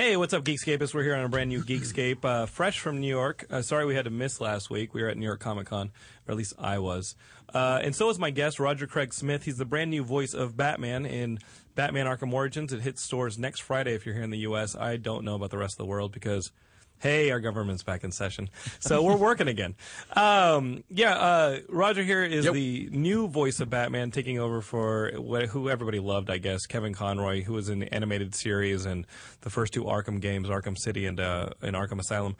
Hey, what's up, Geekscapists? We're here on a brand new Geekscape, uh, fresh from New York. Uh, sorry we had to miss last week. We were at New York Comic Con, or at least I was. Uh, and so is my guest, Roger Craig Smith. He's the brand new voice of Batman in Batman Arkham Origins. It hits stores next Friday if you're here in the U.S. I don't know about the rest of the world because. Hey, our government's back in session, so we're working again. Um, yeah, uh, Roger here is Yep. the new voice of Batman, taking over for wh- who everybody loved, I guess, Kevin Conroy, who was in the animated series and the first two Arkham games, Arkham City and uh, and Arkham Asylum.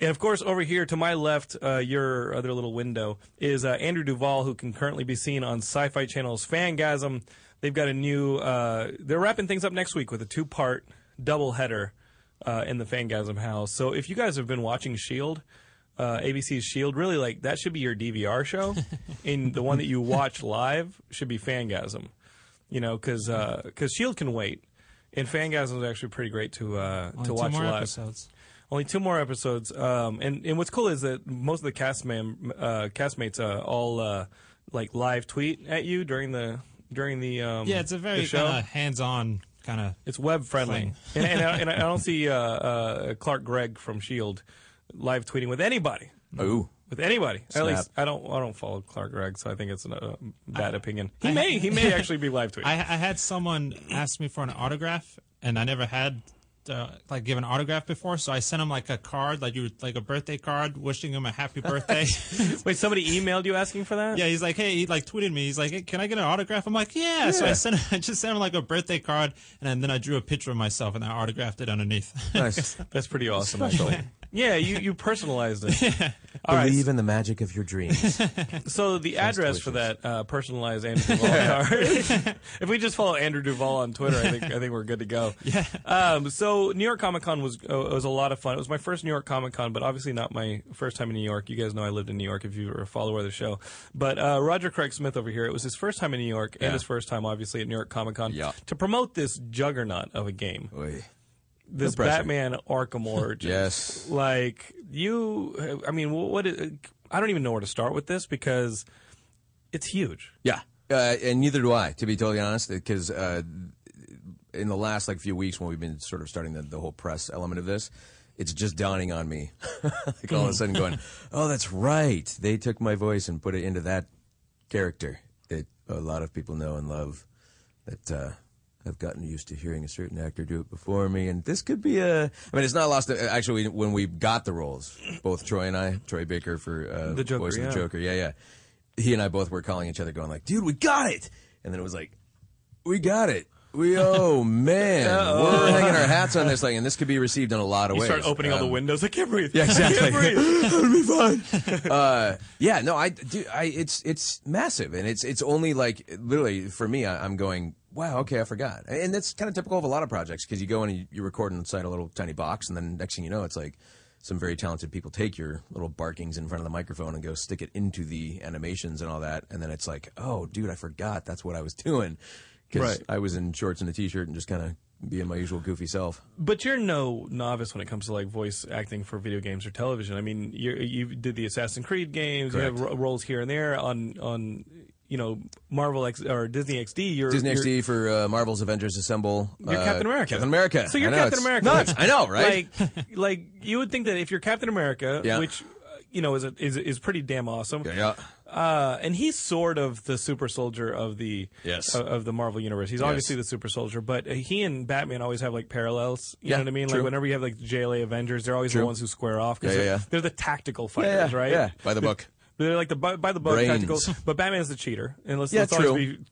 And of course, over here to my left, uh, your other little window is uh, Andrew Duvall, who can currently be seen on Sci-Fi Channel's Fangasm. They've got a new. Uh, they're wrapping things up next week with a two-part double header uh, in the Fangasm house. So if you guys have been watching Shield, uh, ABC's Shield, really like that should be your DVR show, and the one that you watch live should be Fangasm. You know, because because Shield can wait, and Fangasm is actually pretty great to uh, Only to two watch more live. episodes. Only two more episodes. Um, and, and what's cool is that most of the cast mem- uh, castmates uh, all uh, like live tweet at you during the during the um, Yeah, it's a very show. hands-on kind of. It's web friendly, and, and, I, and I don't see uh, uh, Clark Gregg from Shield live tweeting with anybody. Ooh. With anybody, at least I don't. I don't follow Clark Gregg, so I think it's a uh, bad opinion. He may. He may actually be live tweeting. I, I had someone ask me for an autograph, and I never had uh, like give an autograph before, so I sent him like a card, like you like a birthday card, wishing him a happy birthday. Wait, somebody emailed you asking for that? yeah, he's like, hey, he like tweeted me. He's like, hey, can I get an autograph? I'm like, yeah. So I Yeah. sent, I just sent him like a birthday card, and then I drew a picture of myself, and I autographed it underneath. Nice. That's pretty awesome. Actually. Yeah, you, you personalized it. All right. Believe in the magic of your dreams. So the address for that uh, personalized Andrew Duvall card. if we just follow Andrew Duvall on Twitter, I think I think we're good to go. Yeah. Um, so New York Comic Con was uh, was a lot of fun. It was my first New York Comic Con, but obviously not my first time in New York. You guys know I lived in New York if you were a follower of the show. But uh, Roger Craig Smith over here, it was his first time in New York and his first time obviously at New York Comic Con Yeah. to promote this juggernaut of a game. Oy. This. Batman Arkham Origins. Yes. Like you, I mean, what? Is, I don't even know where to start with this because it's huge. Yeah. Uh, and neither do I, to be totally honest, because uh, in the last like few weeks when we've been sort of starting the, the whole press element of this, it's just dawning on me, like all of a sudden going, "Oh, that's right. They took my voice and put it into that character that a lot of people know and love. That uh, I've gotten used to hearing a certain actor do it before me, and this could be a. I mean, it's not lost. Actually, when we got the roles, both Troy and I, Troy Baker for uh, The Joker, voice of yeah. the Joker, yeah, yeah. He and I both were calling each other, going like, "Dude, we got it!" And then it was like, "We got it." We oh man, we're hanging our hats on this thing, and this could be received in a lot of You ways. start opening all the Um, windows. I can't breathe. yeah, exactly. I can't breathe. It'll be fine. uh, yeah, no, I do. I it's it's massive, and it's it's only like literally for me. I, I'm going, wow, okay, I forgot, and that's kind of typical of a lot of projects because you go in and you, record inside a little tiny box, and then next thing you know, it's like some very talented people take your little barkings in front of the microphone and go stick it into the animations and all that, and then it's like, oh, dude, I forgot that's what I was doing because Right. I was in shorts and a t-shirt and just kind of being my usual goofy self. But you're no novice when it comes to like voice acting for video games or television. I mean, you you did the Assassin's Creed games. You have Correct. roles here and there on on you know Marvel X or Disney XD. You're Disney you're, XD for uh, Marvel's Avengers Assemble. You're uh, Captain America. Captain America. So you're know, Captain America. Nuts. I know, right? Like like you would think that if you're Captain America, Yeah. which uh, you know is a, is is pretty damn awesome. yeah, yeah. Uh, and he's sort of the super soldier of the Yes. of, of the Marvel universe. He's obviously the super soldier, but uh, he and Batman always have like parallels. You Yeah, know what I mean? true. Like whenever you have like JLA Avengers, they're always True. the ones who square off because Yeah, they're, yeah, yeah. they're the tactical fighters, yeah, right? yeah. By the book. They're like the by, by the book Brains. tactical, but Batman's the cheater. And let's, Yeah, let's true. always be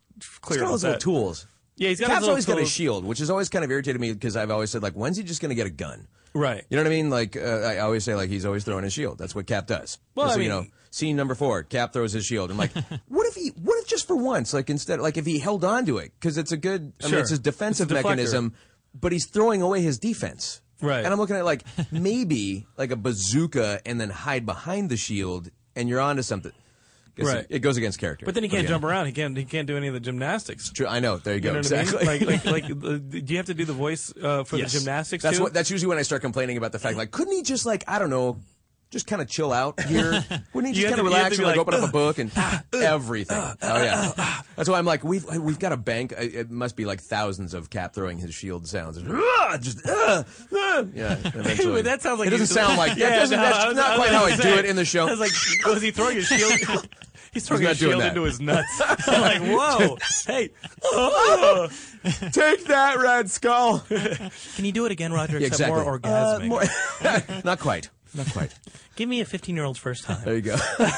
clear He's got little tools. Yeah, he's got Cap's his always little got a shield, which has always kind of irritated me because I've always said like, when's he just going to get a gun? Right. You know what I mean? Like uh, I always say, like he's always throwing his shield. That's what Cap does. Well, I so you know, scene number four, Cap throws his shield. I'm like, what if he? What if just for once, like instead, like if he held on to it because it's a good. I Sure. mean, it's a defensive It's a mechanism, but he's throwing away his defense. Right. And I'm looking at like maybe like a bazooka and then hide behind the shield, and you're onto something. Right. It, goes against character. But then he can't again, jump around. He can't. He can't do any of the gymnastics. True, I know. There you go. You know exactly. I mean? Like, like, like, uh, do you have to do the voice uh, for Yes. the gymnastics That's too? what. That's usually when I start complaining about the fact, like, couldn't he just like I don't know, just kind of chill out here? Wouldn't he just kind of to- you have relax and like, like, open up a book and everything? oh yeah. That's why I'm like, we've we've got a bank. It must be like thousands of Cap throwing his shield sounds. "Ah," Just uh, uh. yeah. Eventually. That sounds like it doesn't sound like. Yeah, that doesn't, no, that's was- not quite how I do it in the show. I was like, was he throwing his shield? He's throwing his shield into his nuts. I'm like, whoa, hey, oh. Take that, Red Skull. can you do it again, Roger? Yeah, Except exactly. more orgasmic. Uh, more- not quite. Not quite. Give me a 15 year old's first time. There you go.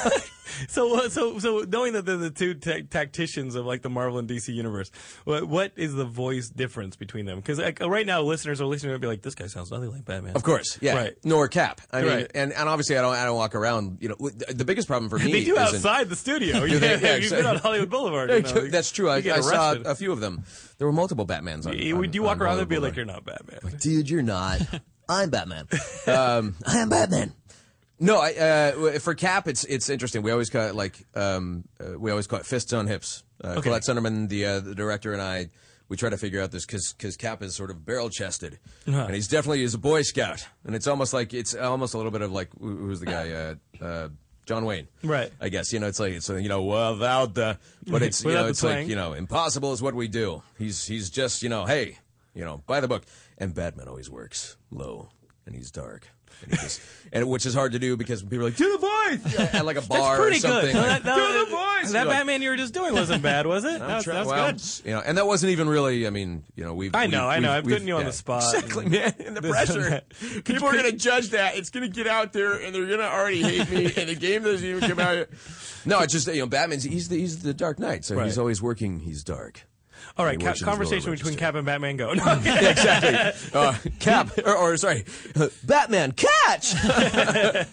So, uh, so, so, knowing that they're the two ta- tacticians of like the Marvel and DC universe, what, what is the voice difference between them? Because like, right now, listeners are listening and be like, "This guy sounds nothing like Batman." Of course, yeah. Right. Nor Cap. I mean, Right. and, and obviously, I don't. I don't walk around. You know, the biggest problem for me. They do outside the studio. Do they? Yeah, Yeah, you've been on Hollywood Boulevard. You know, That's true. I, I saw a few of them. There were multiple Batmans. On, You- on, do you walk on around and be like, "You're not Batman"? dude, you're not. I'm Batman. um, I am Batman. No, I, uh, for Cap, it's it's interesting. We always call it like um, uh, we always call it fists on hips. Uh, Okay. Collette Sunderman, the uh, the director, and I, we try to figure out this because Cap is sort of barrel chested, and he's definitely he's a Boy Scout, and it's almost like it's almost a little bit of like who's the guy. Uh, uh, John Wayne, Right. I guess you know it's like it's you know without the, but it's you know it's like you know impossible is what we do. He's he's just you know hey you know by the book, and Batman always works low and he's dark. And, he just, and which is hard to do because people are like, do the voice! At like a bar That's pretty or something. good. Like, that, do the voice! that You're like, Batman you were just doing wasn't bad, was it? That was, Try- that well, good. You know, and that wasn't even really. I mean, you know, we've. I we've- know, I know. I'm putting you on yeah. the spot. Exactly, man. And the pressure. and. People are going to judge that. It's going to get out there, and they're going to already hate me, and the game doesn't even come out. yet. No, it's just you know, Batman's he's the he's the Dark Knight, so he's always working. He's dark. All right, He ca- works in his conversation between. Cap and Batman go. No, Yeah, exactly. Uh, Cap, or, or sorry, uh, Batman, catch!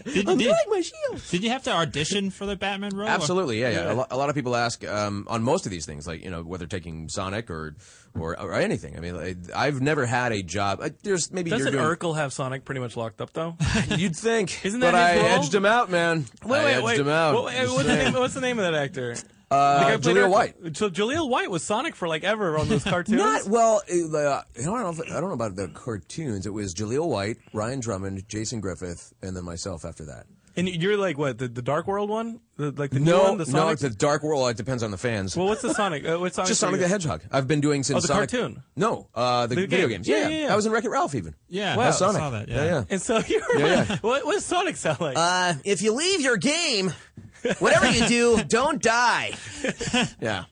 Did, I'm did, like my shield. did you have to audition for the Batman role? Absolutely, yeah, yeah. A, lo- a lot of people ask um, on most of these things, like you know, whether taking Sonic or or, or anything. I mean, like, I've never had a job. Uh, there's maybe doesn't you're doing. Urkel have Sonic pretty much locked up though? You'd think, Isn't but that his I role? edged him out, man. Wait, I wait, edged wait. him out. What- what's, the name, what's the name of that actor? Uh, The guy who played Jaleel. White. So Jaleel White was Sonic for like ever on those cartoons. Not well. Uh, you know, I don't know. If, I don't know about the cartoons. It was Jaleel White, Ryan Drummond, Jason Griffith, and then myself after that. and you're like what the, the Dark World one, the, like the new No, one, the no, it's a dark world. It depends on the fans. well, what's the Sonic? Uh, what's Sonic? Just Sonic the Hedgehog. I've been doing since Oh, the Sonic. cartoon? No, uh, the, The video game. games. Yeah, Yeah, yeah, yeah. I was in Wreck It Ralph even. Yeah, That's I Sonic. saw that. Yeah, yeah. And so you're Yeah, yeah. what, what does Sonic sound like? Uh, if you leave your game, whatever you do, don't die. yeah.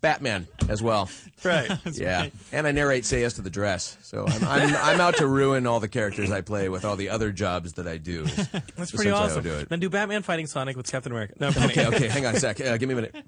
Batman as well. right. Yeah. And I narrate Say Yes to the Dress. So I'm, I'm, I'm out to ruin all the characters I play with all the other jobs that I do. That's pretty awesome. Do it. Then do Batman fighting Sonic with Captain America. No, Okay, okay, hang on a sec. Uh, give me a minute.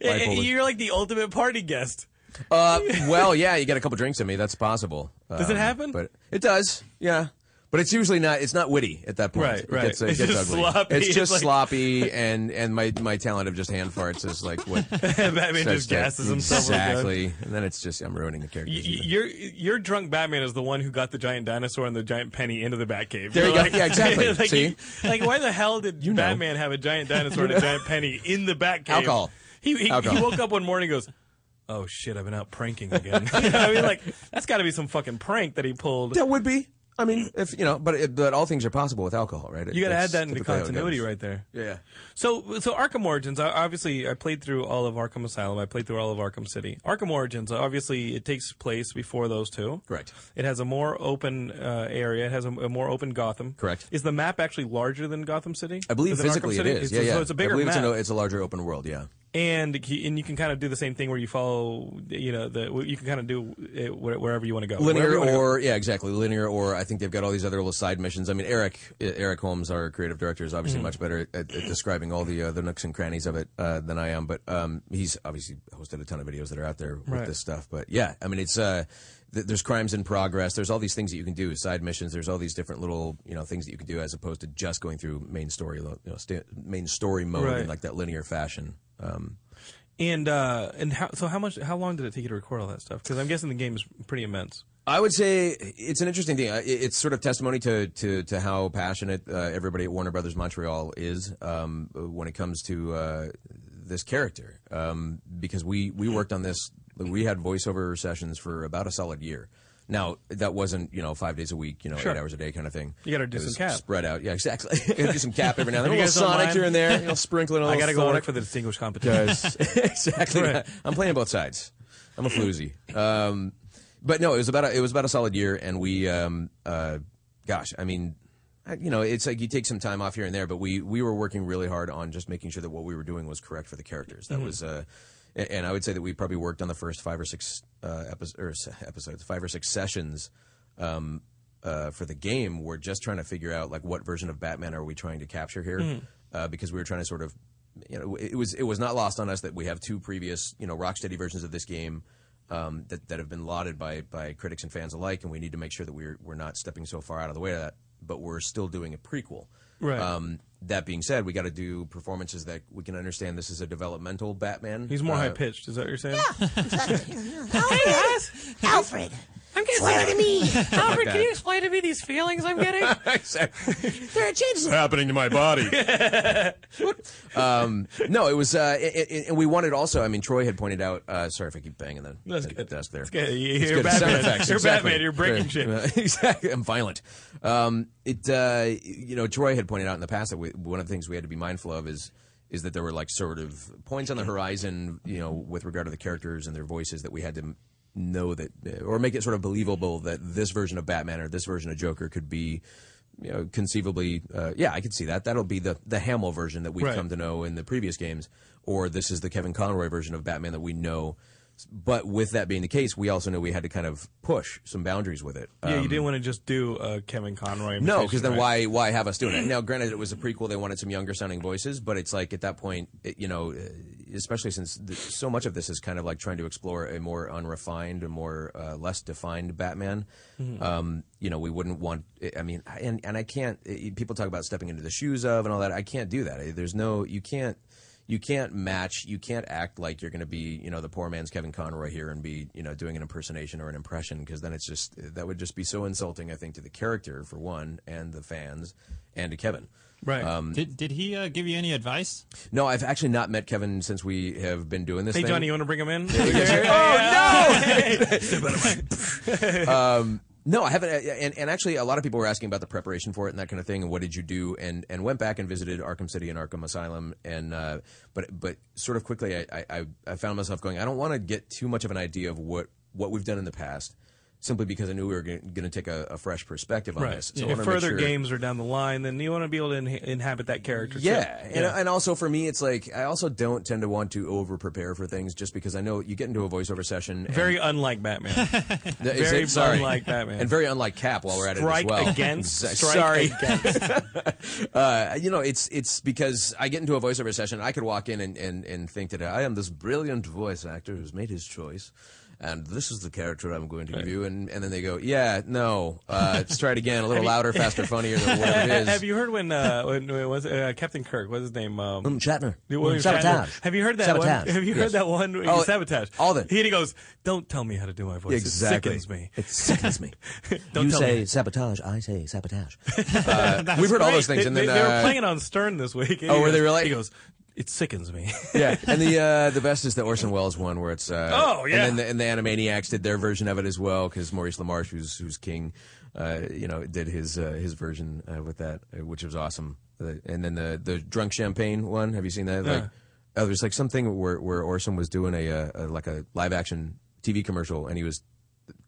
Yeah, You're like the ultimate party guest. Uh, well, yeah, you get a couple drinks in me. That's possible. Does it Um, happen? But it does. Yeah. But it's usually not. It's not witty at that point. Right, It right. Gets, it It's gets just ugly. sloppy. It's It's just like- sloppy, and and my my talent of just hand farts is like what Batman just gasses himself. with a exactly, and then it's just I'm ruining the character. Y- Your your drunk Batman is the one who got the giant dinosaur and the giant penny into the Batcave. There you You're go. Yeah, exactly. like, See? like why the hell did You know. Batman have a giant dinosaur and a giant penny in the Batcave? Alcohol. He he, Alcohol. he woke up one morning and goes. Oh shit! I've been out pranking again. you know I mean, like that's got to be some fucking prank that he pulled. That would be. I mean, if you know, but it, but all things are possible with alcohol, right? You got to add that into it continuity right there. Yeah. So, so Arkham Origins. Obviously, I played through all of Arkham Asylum. I played through all of Arkham City. Arkham Origins. Obviously, it takes place before those two. Correct. It has a more open uh, area. It has a, a more open Gotham. Correct. Is the map actually larger than Gotham City? I believe it physically it is. It's, yeah, yeah. So it's a bigger I believe map. It's, a, it's a larger open world. Yeah. And he- and you can kind of do the same thing where you follow, you know, the you can kind of do it wherever you want to go. Linear wanna go. or yeah exactly linear or i think they've got all these other little side missions i mean eric eric holmes our creative director is obviously Mm-hmm. much better at, at describing all the uh, the nooks and crannies of it uh, than i am but um, he's obviously hosted a ton of videos that are out there with Right. this stuff but yeah i mean it's uh, th- there's crimes in progress there's all these things that you can do side missions there's all these different little you know things that you can do as opposed to just going through main story you know sta- main story mode Right. in like that linear fashion um, And uh, and how so? How much? How long did it take you to record all that stuff? Because I'm guessing the game is pretty immense. I would say it's an interesting thing. It's sort of testimony to to, to how passionate uh, everybody at Warner Brothers Montreal is um, when it comes to uh, this character. Um, because we we worked on this, we had voiceover sessions for about a solid year. Now that wasn't you know five days a week, you know Sure. eight hours a day kind of thing. You gotta do It some cap. spread out. Yeah, exactly. do some cap every now and then. A little Sonic here and there. You know, sprinkling a I got to go work for the distinguished competition. exactly Right. I'm playing both sides. I'm a floozy. Um, but no, it was about a, it was about a solid year, and we, um, uh, gosh, I mean, you know, it's like you take some time off here and there, but we we were working really hard on just making sure that what we were doing was correct for the characters. That was. Uh, and I would say that we probably worked on the first five or six uh, epi- or episodes, five or six sessions um, uh, for the game. We're just trying to figure out like what version of Batman are we trying to capture here, uh, because we were trying to sort of, you know, it was it was not lost on us that we have two previous, you know, Rocksteady versions of this game. Um, that, that have been lauded by, by critics and fans alike, and we need to make sure that we're we're not stepping so far out of the way of that, but we're still doing a prequel. Right. Um, that being said, we got to do performances that we can understand. This is a developmental Batman. He's more Uh, high pitched. Is that what you're saying? Hey guys, Alfred. I'm getting swear to me. Alfred, can you explain to me these feelings I'm getting? exactly. There are changes. happening to my body. um, no, it was, uh, it, it- and we wanted also. I mean, Troy had pointed out. Uh, sorry if I keep banging the, That's the good. desk there. It's good. You- It's You're good. Batman. effects, You're exactly. Batman. You're breaking shit. Uh, exactly. I'm violent. Um, it, uh, you know, Troy had pointed out in the past that we, one of the things we had to be mindful of is is that there were like sort of points on the horizon, you know, with regard to the characters and their voices that we had to know that or make it sort of believable that this version of Batman or this version of Joker could be you know, conceivably, uh, yeah, I could see that. That'll be the the Hamill version that we've Right. come to know in the previous games, or this is the Kevin Conroy version of Batman that we know. But with that being the case, we also know we had to kind of push some boundaries with it. Yeah, Um, you didn't want to just do uh, Kevin Conroy. no, because then right? why why have us doing it? Now, granted, it was a prequel; they wanted some younger sounding voices, but it's like at that point, it, you know, uh, especially since th- so much of this is kind of like trying to explore a more unrefined, a more uh, less defined Batman. Mm-hmm. Um, you know, we wouldn't want. I mean, and and I can't. it- people talk about stepping into the shoes of and all that. I can't do that. There's no. You can't. You can't match. You can't act like you're going to be, you know, the poor man's Kevin Conroy here and be, you know, doing an impersonation or an impression because then it's just that would just be so insulting. I think to the character for one, and the fans, and to Kevin. Right. Um, Did did he uh, give you any advice? No, I've actually not met Kevin since we have been doing this. hey, thing. Johnny, you want to bring him in? Oh Um, no, I haven't. uh, And, and actually, a lot of people were asking about the preparation for it and that kind of thing, and what did you do? And and went back and visited Arkham City and Arkham Asylum, and uh, but but sort of quickly, I, I I found myself going. I don't want to get too much of an idea of what what we've done in the past, simply because I knew we were going to take a, a fresh perspective on Right. this. So if further sure- games are down the line, then you want to be able to inha- inhabit that character. too. Yeah, and, and also for me, it's like I also don't tend to want to over prepare for things just because I know you get into a voiceover session. and- very unlike Batman. Very it? Sorry. unlike Batman. and very unlike Cap. While we're at strike it as well, against. Sorry, against. uh, you know, it's it's because I get into a voiceover session. I could walk in and, and, and think that I am this brilliant voice actor who's made his choice, and this is the character I'm going to give you. And, and then they go, yeah, no, uh, let's try it again, a little louder, faster, funnier than whatever it is. Have you heard when uh, when, when was it, uh, Captain Kirk? What's his name? Um, Um, Shatner. William Sabotage. Shatner. Have you heard that Sabotage. one? Have you heard Yes. that one? Oh, sabotage. all the- He, he goes, "Don't tell me how to do my voice. Exactly. It sickens me. It sickens me. Don't you say me. sabotage, I say sabotage. Uh, we've heard all those things, They, and they, then they were uh, playing it on Stern this week. Oh, were they really? He goes, "It sickens me." yeah, and the uh, the best is the Orson Welles one where it's uh, Oh, yeah. and then the, and the Animaniacs did their version of it as well because Maurice LaMarche, who's who's king, uh, you know, did his uh, his version uh, with that, uh, which was awesome. And then the the drunk champagne one, have you seen that? Like, Yeah. oh, there's like something where where Orson was doing a, uh a like a live action TV commercial, and he was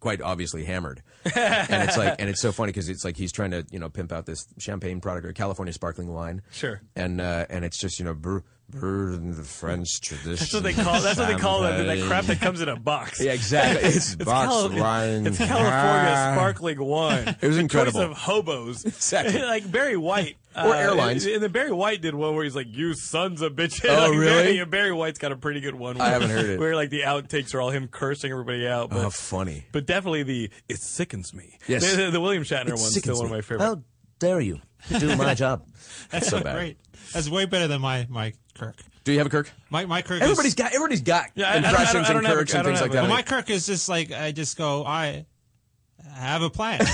quite obviously hammered. and it's like, and it's so funny because it's like he's trying to, you know, pimp out this champagne product or California sparkling wine. Sure. And uh, and it's just you know, br- brewed in the French tradition. That's what they call. That's what they call that, that crap that comes in a box. Yeah, exactly. It's, It's, box Cali- wine. it's California Ah. sparkling wine. It was The incredible. Choice of hobos. Exactly. like Barry White. Or uh, airlines. And, and then Barry White did one where he's like, "You sons of bitches." Oh, Like, really? Barry, Barry White's got a pretty good one. I haven't heard it. Where like the outtakes are all him cursing everybody out. But, Oh, funny. but definitely the it sickens me. Yes. The, the, the William Shatner one's still one of my favorites. How dare you do my job? That's so bad. Great. That's way better than my my Kirk. Do you have a Kirk? My my Kirk. Everybody's is, got everybody's got Yeah, I- I don't- I impressions don't- I don't and have a- Kirks and things like that. Well, my Kirk is just like I just go. I have a plan.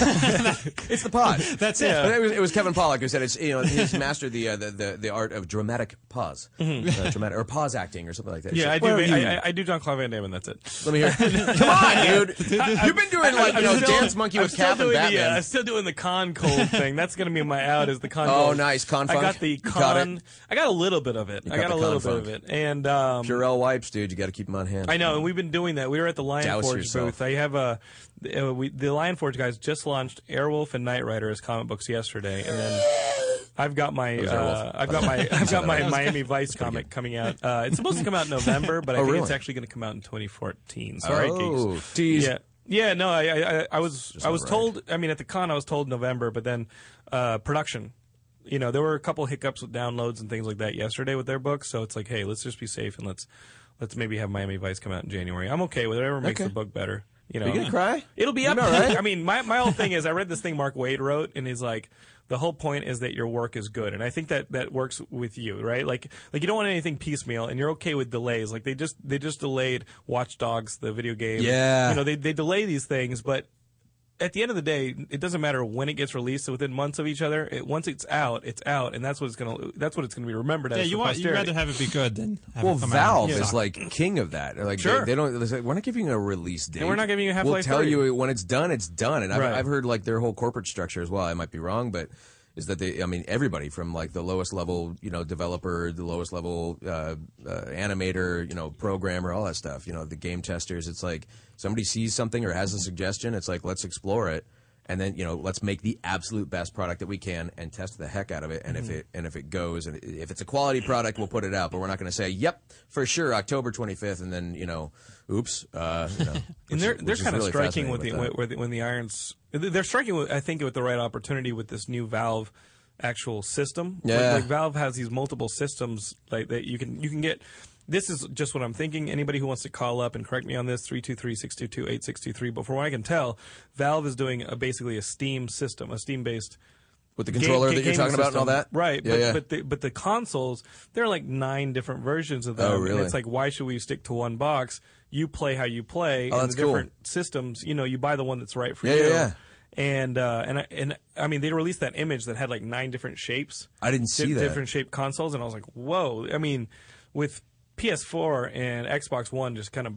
it's the pod. That's Yeah. it. It was, it was Kevin Pollak who said it's you know he's mastered the uh, the, the the art of dramatic pause, uh, dramatic or pause acting or something like that. He's Mm-hmm. Yeah, I do. "Where are I, you?" I, I do Jean-Claude Van Damme, and that's it. Let me hear. Come on, dude. You've been doing like you know still- dance monkey I'm with still Cap and doing The, uh, I'm still doing the con cold thing. That's going to be my out. Is the con? Oh, cold. nice. Con I got the You con. got? I got a little bit of it. I got got a little con bit of it, and um, Purell wipes, dude. You got to keep them on hand. I know, and we've been doing that. We were at the Lion Douse Forge booth. I have a. Uh, we, the Lion Forge guys just launched Airwolf and Knight Rider as comic books yesterday, and then I've got my uh, I've got my I've got my Miami Vice comic coming out. Uh, it's supposed to come out in November, but I Oh, think really? it's actually going to come out in 2014. Sorry, oh, geeks. tease. Yeah, yeah. No, I, I, I- I was, I was right. told. I mean, at the con, I was told November, but then uh, production. You know, there were a couple hiccups with downloads and things like that yesterday with their books. So it's like, hey, let's just be safe and let's let's maybe have Miami Vice come out in January. I'm okay with whatever makes Okay. the book better. You know, you gonna cry? It'll be You up. all right? I mean, my my whole thing is I read this thing Mark Waid wrote, and he's like, the whole point is that your work is good, and I think that that works with you, right? Like like you don't want anything piecemeal, and you're okay with delays. Like they just they just delayed Watch Dogs, the video game. Yeah. you know they they delay these things, but. At the end of the day, it doesn't matter when it gets released. So within months of each other, it, once it's out, it's out, and that's what it's gonna. That's what it's gonna be remembered Yeah, as. Yeah, you for want you'd rather have it be good than have Well, it come Valve out. is like king of that. Like Sure. they, they don't. It's like, we're not giving you a release date. we're not giving you a We'll tell 3. you when it's done. It's done. And I've, Right. I've heard like their whole corporate structure as well. I might be wrong, but is that they? I mean, everybody from like the lowest level, you know, developer, the lowest level uh, uh, animator, you know, programmer, all that stuff. You know, the game testers. It's like somebody sees something or has a suggestion. It's like let's explore it. And then you know, let's make the absolute best product that we can and test the heck out of it. And Mm-hmm. if it and if it goes and if it's a quality product, we'll put it out. But we're not going to say, "Yep, for sure, October 25th," and then you know, oops. Uh, you know, and they're they're kind of really striking with the the, when the irons they're striking with, I think with the right opportunity with this new Valve actual system. Like- Yeah. like, Valve has these multiple systems like that you can you can get. This is just what I'm thinking. Anybody who wants to call up and correct me on this, 323-622-8623. But from what I can tell, Valve is doing a, basically a Steam system, a Steam-based with the controller game- that you're talking about and all that, right? Yeah, but, yeah. but the but the consoles, there are like nine different versions of them. Oh, And really? it's like, why should we stick to one box? You play how you play. Oh, and that's the cool. different systems, you know, you buy the one that's right for Yeah, you. yeah, yeah. And uh, and I- and I mean, they released that image that had like nine different shapes. I didn't see di- that. different shaped consoles, and I was like, whoa! I mean, with PS4 and Xbox One just kind of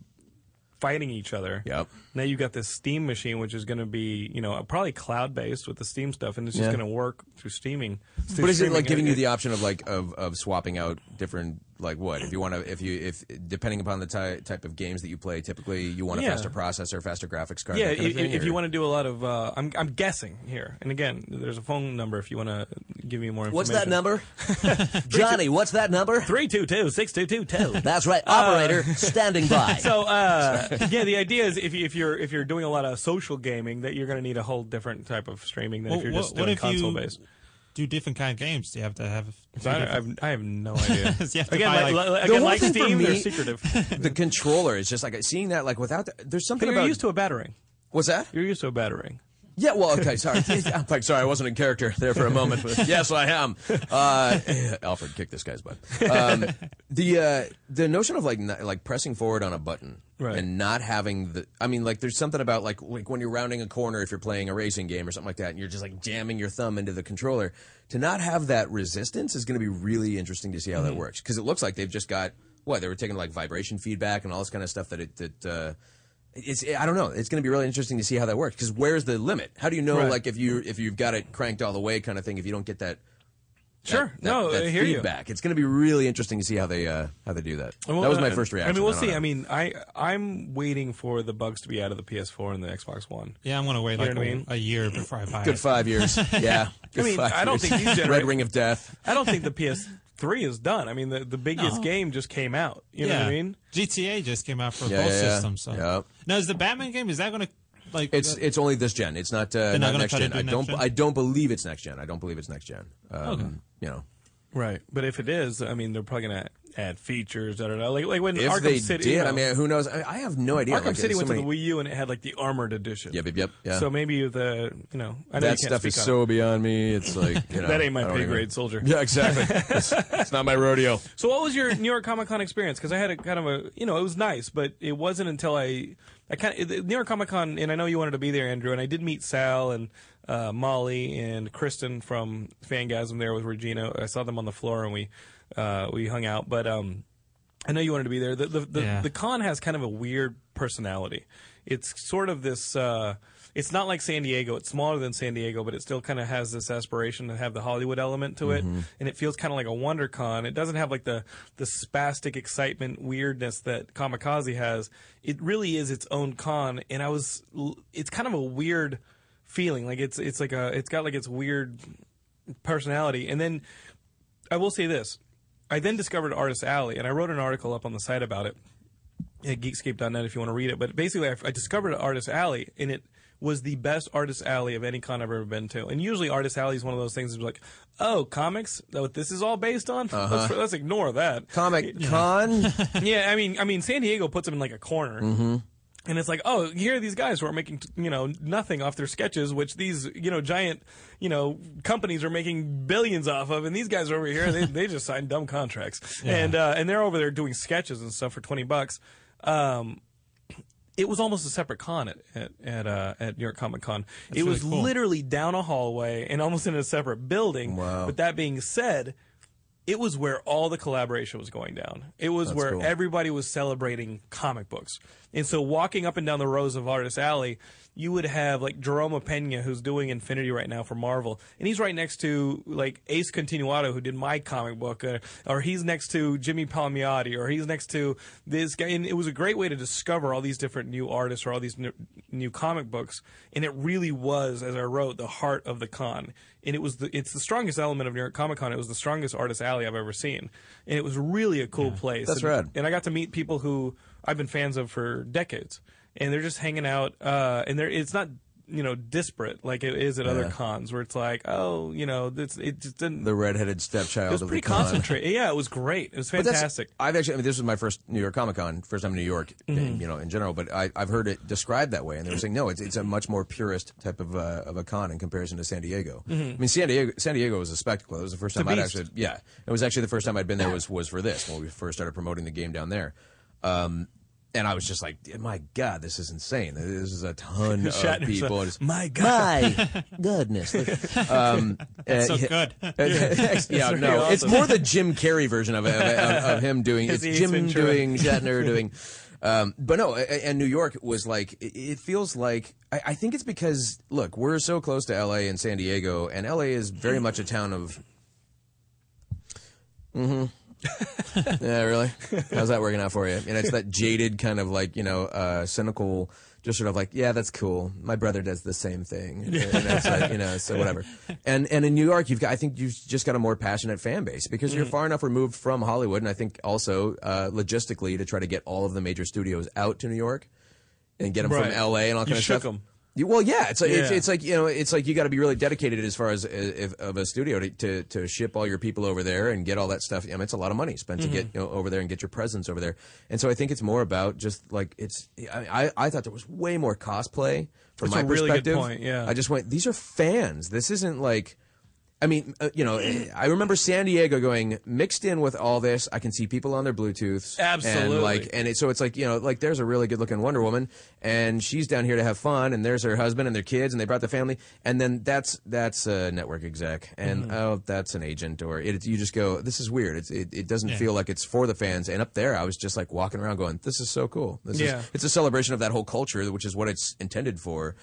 fighting each other. Yep. Now you've got this Steam machine, which is going to be, you know, probably cloud based with the Steam stuff, and it's just Yeah. going to work through steaming. through But is it like giving you the option of like of, of swapping out different like what if you want to if you if depending upon the ty- type of games that you play typically you want a Yeah. faster processor faster graphics card Yeah, that kind if, of thing, if you want to do a lot of, uh, I'm, I'm guessing here, and again, there's a phone number if you want to give me more information. What's that number? Johnny, what's that number? Three two two six two two two. That's right. Operator standing by. So uh, yeah, the idea is if, you, if you're if you're doing a lot of social gaming, that you're going to need a whole different type of streaming than Well, if you're just what doing if you- console based. Do different kind of games. Do you have to have? I, I, have, I have no idea. You again, buy, like, like- like, The again, whole like thing for Steam, they're secretive. the controller is just like seeing that like without the, there's something You're used to a battering. what's that? You're used to a battering. Yeah, well, okay, sorry. I'm like, sorry, I wasn't in character there for a moment. But yes, I am. Uh, Alfred, kick this guy's butt. Um, the uh, the notion of like not, like pressing forward on a button Right. and not having the. I mean, like, there's something about like like when you're rounding a corner if you're playing a racing game or something like that, and you're just like jamming your thumb into the controller. To not have that resistance is going to be really interesting to see how Mm-hmm. that works because it looks like they've just got what they were taking like vibration feedback and all this kind of stuff that it that. Uh, it's I don't know. It's going to be really interesting to see how that works because where's the limit? How do you know Right. like if you if you've got it cranked all the way kind of thing if you don't get that Sure. that, no, that I hear you. feedback? It's going to be really interesting to see how they uh, how they do that. Well, that was my uh, first reaction. I mean, we'll don't see. know. I mean, I I'm waiting for the bugs to be out of the PS4 and the Xbox One. Yeah, I'm gonna wait You like know what I a, mean? a year before I buy good it. five years. Yeah, good I mean, five I don't years. think these Red Ring of Death. I don't think the PS3 three is done. I mean, the the biggest No. game just came out. You know what I mean? GTA just came out for Yeah, both yeah, yeah. systems. So. Yep. Now, is the Batman game? Is that going to like? It's uh, it's only this gen. It's not uh, not not next gen. do I next don't gen? I don't believe it's next gen. I don't believe it's next gen. Um, Okay. You know, Right. But if it is, I mean, they're probably gonna add features. I don't know. Like like when if Arkham they City. did, you know, I mean, who knows? I, I have no idea. Arkham Like, City so went many- to the Wii U and it had like the armored edition. Yep, yep, yep. Yeah. So maybe the you know I know that stuff is so it. beyond me. It's like you know, that ain't my pay even- grade, soldier. Yeah, exactly. it's, it's not my rodeo. So what was your New York Comic Con experience? Because I had a kind of a you know it was nice, but it wasn't until I I kind of New York Comic Con, and I know you wanted to be there, Andrew, and I did meet Sal and uh, Molly and Kristen from Fangasm there with Regina. I saw them on the floor and we uh, we hung out, but um, I know you wanted to be there. The the, the, Yeah. the con has kind of a weird personality. It's sort of this. Uh, it's not like San Diego. It's smaller than San Diego, but it still kind of has this aspiration to have the Hollywood element to it, and it feels kind of like a WonderCon. It doesn't have like the the spastic excitement weirdness that Comikaze has. It really is its own con, and I was. It's kind of a weird feeling. Like it's it's like a it's got like its weird personality, and then I will say this. I then discovered Artist Alley, and I wrote an article up on the site about it at geekscape.net if you want to read it. But basically, I, I discovered Artist Alley, and it was the best Artist Alley of any con I've ever been to. And usually, Artist Alley is one of those things that's like, oh, comics? That what this is all based on? Let's, let's ignore that. Comic Con. yeah, I mean, I mean, San Diego puts them in like a corner. Mm-hmm. And it's like, oh, here are these guys who are making, you know, nothing off their sketches, which these, you know, giant, you know, companies are making billions off of, and these guys are over here, they, they just signed dumb contracts, and uh, and they're over there doing sketches and stuff for twenty bucks. Um, it was almost a separate con at at at, uh, at New York Comic Con. It really was cool. literally down a hallway and almost in a separate building. Wow. But that being said, it was where all the collaboration was going down. It was That's where cool. everybody was celebrating comic books. And so walking up and down the rows of Artist Alley, you would have like Jerome Pena, who's doing Infinity right now for Marvel, and he's right next to like Ace Continuado, who did my comic book, uh, or he's next to Jimmy Palmiotti, or he's next to this guy. And it was a great way to discover all these different new artists or all these new, new comic books. And it really was, as I wrote, the heart of the con. And it was the it's the strongest element of New York Comic Con. It was the strongest artist alley I've ever seen, and it was really a cool place. That's and, rad. and I got to meet people who I've been fans of for decades, and they're just hanging out. Uh, and they're it's not you know disparate like it is at other cons where it's like oh you know it's, it just didn't. the redheaded stepchild it was pretty concentrated. Yeah, it was great. It was fantastic. I've actually, I mean, this was my first New York Comic Con, first time in New York, Mm-hmm. you know, in general. But I, I've heard it described that way, and they were saying no, it's it's a much more purist type of uh, of a con in comparison to San Diego. I mean, San Diego, San Diego was a spectacle. It was the first time Mm-hmm. beast. actually, yeah, it was actually the first time I'd been there was was for this when we first started promoting the game down there. Um, and I was just like, my God, this is insane. This is a ton of people. Just- My God. my goodness. um, That's uh, so yeah. good. yeah, really no, it's more the Jim Carrey version of, it, of, of, of him doing. It's Jim Ventura. doing Shatner doing. Um, but no, and New York was like it, it feels like I, I think it's because look, we're so close to L.A. and San Diego, and L.A. is very much a town of. Mm-hmm. yeah, really. How's that working out for you? And it's that jaded kind of like you know uh, cynical, just sort of like yeah, that's cool. My brother does the same thing, and that's like, you know, so whatever. And and in New York, you've got I think you've just got a more passionate fan base because Mm. you're far enough removed from Hollywood, and I think also uh, logistically to try to get all of the major studios out to New York and get them Right. from L.A. and all You kind of shook stuff. 'em. Well, yeah, it's like it's, Yeah. it's like you know, it's like you got to be really dedicated as far as if, of a studio to, to to ship all your people over there and get all that stuff. I mean, it's a lot of money spent Mm-hmm. to get you know over there and get your presence over there. And so I think it's more about just like it's. I I, I thought there was way more cosplay from That's my a really good perspective. point, yeah. I just went. These are fans. This isn't like. I mean, uh, you know, I remember San Diego going mixed in with all this. I can see people on their Bluetooths, Absolutely. and like, and it, so it's like you know, like there's a really good looking Wonder Woman, and she's down here to have fun, and there's her husband and their kids, and they brought the family, and then that's that's a network exec, and Mm-hmm. oh, that's an agent, or it, you just go, this is weird. It's, it it doesn't feel like it's for the fans, and up there, I was just like walking around going, this is so cool. This Yeah. is it's a celebration of that whole culture, which is what it's intended for.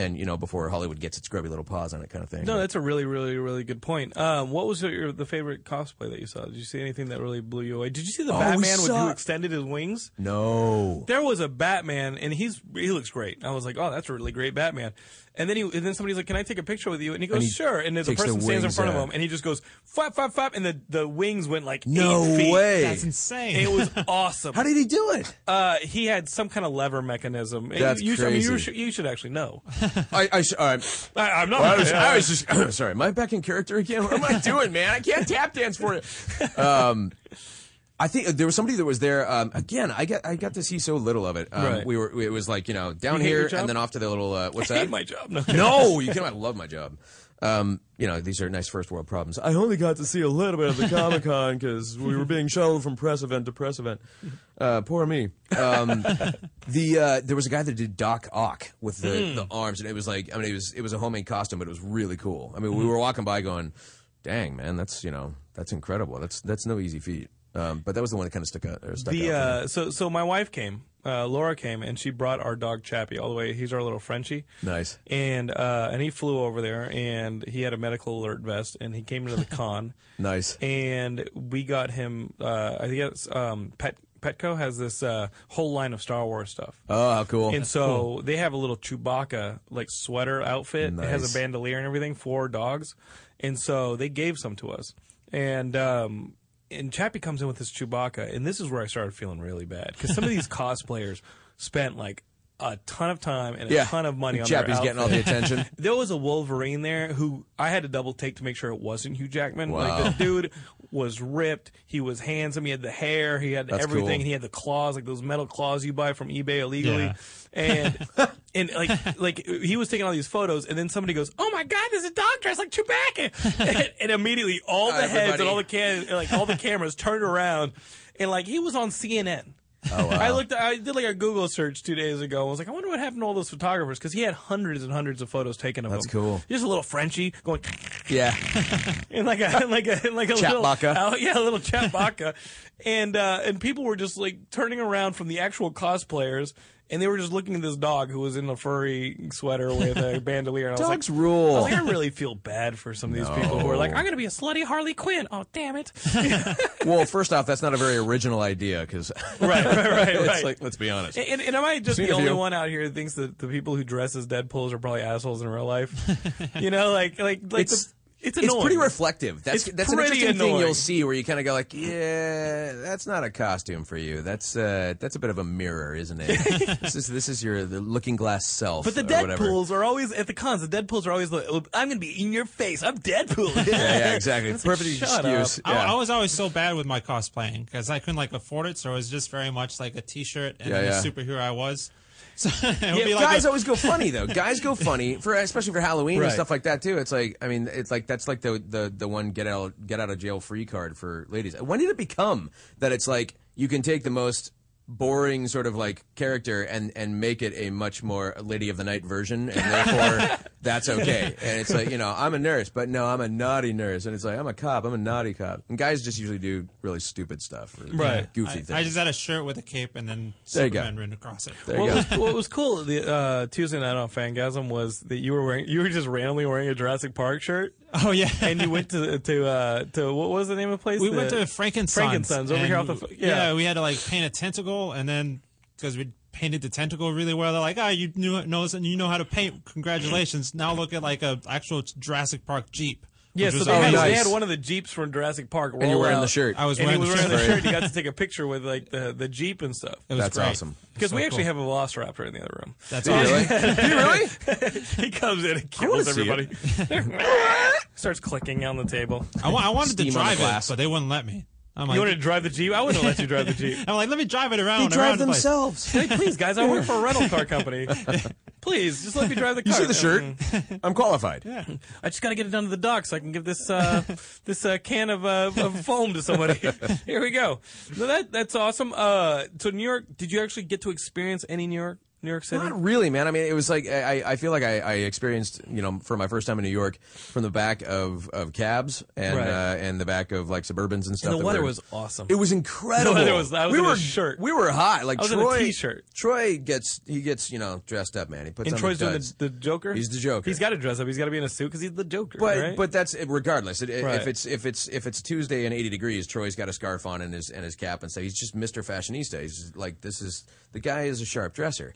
And you know before Hollywood gets its grubby little paws on it, kind of thing. No, that's a really, really, really good point. Um, what was your the favorite cosplay that you saw? Did you see anything that really blew you away? Did you see the Oh, Batman with who extended his wings? no. There was a Batman, and he's he looks great. I was like, oh, that's a really great Batman. And then he and then somebody's like, can I take a picture with you? And he goes, And he sure. And there's a takes the person stands in wings front of him, and he just goes flap, flap, flap, and the the wings went like No eight feet. way. That's insane. It was awesome. How did he do it? uh, he had some kind of lever mechanism. That's you, should- I mean, you, crazy. should, you should actually know. I, I, right. I, I'm not. Well, I was, I was just sorry. Am I back in character again? What am I doing, man? I can't tap dance for you. Um, I think there was somebody that was there. Um, again, I got I got to see so little of it. Um, Right. We were it was like you know down You here and then off to the little uh, what's I that? hate my job. No. no, you can't. I love my job. Um, you know, these are nice first world problems. I only got to see a little bit of the Comic Con because we were being shuttled from press event to press event. Uh, poor me. Um, the uh, there was a guy that did Doc Ock with the, the arms, and it was like I mean, it was it was a homemade costume, but it was really cool. I mean, we were walking by going, "Dang, man, that's you know that's incredible. That's that's no easy feat." Um, but that was the one that kind of stuck out. Or stuck The out uh, so so my wife came, uh, Laura came, and she brought our dog Chappie all the way. He's our little Frenchie. Nice. And uh, and he flew over there, and he had a medical alert vest, and he came into the con, Nice. and we got him. Uh, I think it's um, Pet Petco has this uh, whole line of Star Wars stuff. Oh, how cool. And so they have a little Chewbacca like sweater outfit. It Nice. has a bandolier and everything for dogs. And so they gave some to us. And um and Chappie comes in with his Chewbacca, and this is where I started feeling really bad because some of these cosplayers spent like a ton of time and a yeah. ton of money on Chappie's their getting all the attention. There was a Wolverine there who I had to double take to make sure it wasn't Hugh Jackman. Wow. Like the dude was ripped. He was handsome. He had the hair. He had That's everything. cool. He had the claws, like those metal claws you buy from eBay illegally. Yeah. And and like like he was taking all these photos, and then somebody goes, "Oh my God, there's a dog dressed like Chewbacca!" and, and immediately all the heads Everybody. and all the cam- like all the cameras turned around, and like he was on CNN. Oh, wow. I looked. I did like a Google search two days ago. and I was like, I wonder what happened to all those photographers because he had hundreds and hundreds of photos taken of That's him. cool. Just a little Frenchie going yeah. in like a in like a in like a little Chatbaka. oh, yeah, a little chatbaka, and uh, and people were just like turning around from the actual cosplayers. And they were just looking at this dog who was in a furry sweater with a bandolier. And I was Dogs like, rule. I was like, I really feel bad for some of these people who are like, I'm going to be a slutty Harley Quinn. Oh, damn it. Well, first off, that's not a very original idea because right, right, right, right. like let's be honest. And, and am I just Seen the only one out here who thinks that the people who dress as Deadpools are probably assholes in real life? you know, like like like It's- the, it's It's pretty reflective. That's It's that's an pretty interesting thing you'll see where you kind of go like, yeah, that's not a costume for you. That's uh, that's a bit of a mirror, isn't it? this is this is your the looking glass self. But the or. Deadpools are always at the cons. The Deadpools are always like, "Oh, "I'm going to be in your face. I'm Deadpool." Yeah, yeah, exactly. It's like, Perfect shut excuse. I, Yeah. I was always so bad with my cosplaying because I couldn't like afford it, so it was just very much like a T-shirt and Yeah, yeah. the superhero I was. So Yeah, be like guys a- always go funny though. Guys go funny for especially for Halloween Right. and stuff like that too. It's like I mean, it's like that's like the the the one get out get out of jail free card for ladies. When did it become that it's like you can take the most boring sort of like character and and make it a much more lady of the night version and therefore that's okay and it's like you know i'm a nurse but no i'm a naughty nurse and it's like i'm a cop i'm a naughty cop and guys just usually do really stupid stuff or Right. goofy I, things I just had a shirt with a cape and then There. Superman written across it. There you what, go. was, what was cool the uh, Tuesday night on Fangasm was that you were wearing you were just randomly wearing a Jurassic Park shirt, Oh yeah, and you went to to uh, to what was the name of the place? we The- went to Frankensons. Frankensons over here off the yeah. yeah. we had to like paint a tentacle, and then because we painted the tentacle really well, they're like, "Ah, you knew knows and you know how to paint. Congratulations! Now look at like a actual Jurassic Park Jeep." Yeah, so was they, had, amazing. they had one of the Jeeps from Jurassic Park. and you're wearing out, the shirt I was And he wearing was the wearing the shirt. shirt. You got to take a picture with like the, the Jeep and stuff. It was That's great. awesome. Because So we actually have a Velociraptor in the other room. That's awesome. really? Do you really? he comes in and kills everybody. Starts clicking on the table. I, I wanted to Steam on the drive it, but they wouldn't let me. I'm like, You wanted to drive the Jeep? I wouldn't let you drive the Jeep. I'm like, let me drive it around. around the place." Hey, please, guys, I work for a rental car company. Please, just let me drive the You car. see the shirt? I'm qualified. Yeah. I just got to get it down to the dock so I can give this uh, this uh, can of, uh, of foam to somebody. Here we go. No, that that's awesome. Uh, so New York, did you actually get to experience any New York New York City? Not really, man. I mean, it was like I, I feel like I, I experienced, you know, for my first time in New York, from the back of, of cabs and Right. uh, and the back of like Suburbans and stuff. the that weather were- was awesome. It was incredible. The weather was- I was we in a were shirt. We were hot. Like I was in a Troy. t-shirt. Troy gets he gets you know dressed up, man. He puts and on Troy's the doing duds. the, the Joker. He's the Joker. He's got to dress up. He's got to be in a suit because he's the Joker. But right? but that's regardless. It, Right. If it's if it's if it's Tuesday and eighty degrees, Troy's got a scarf on and his and his cap and stuff. He's just Mister Fashionista. He's just like this is the guy is a sharp dresser.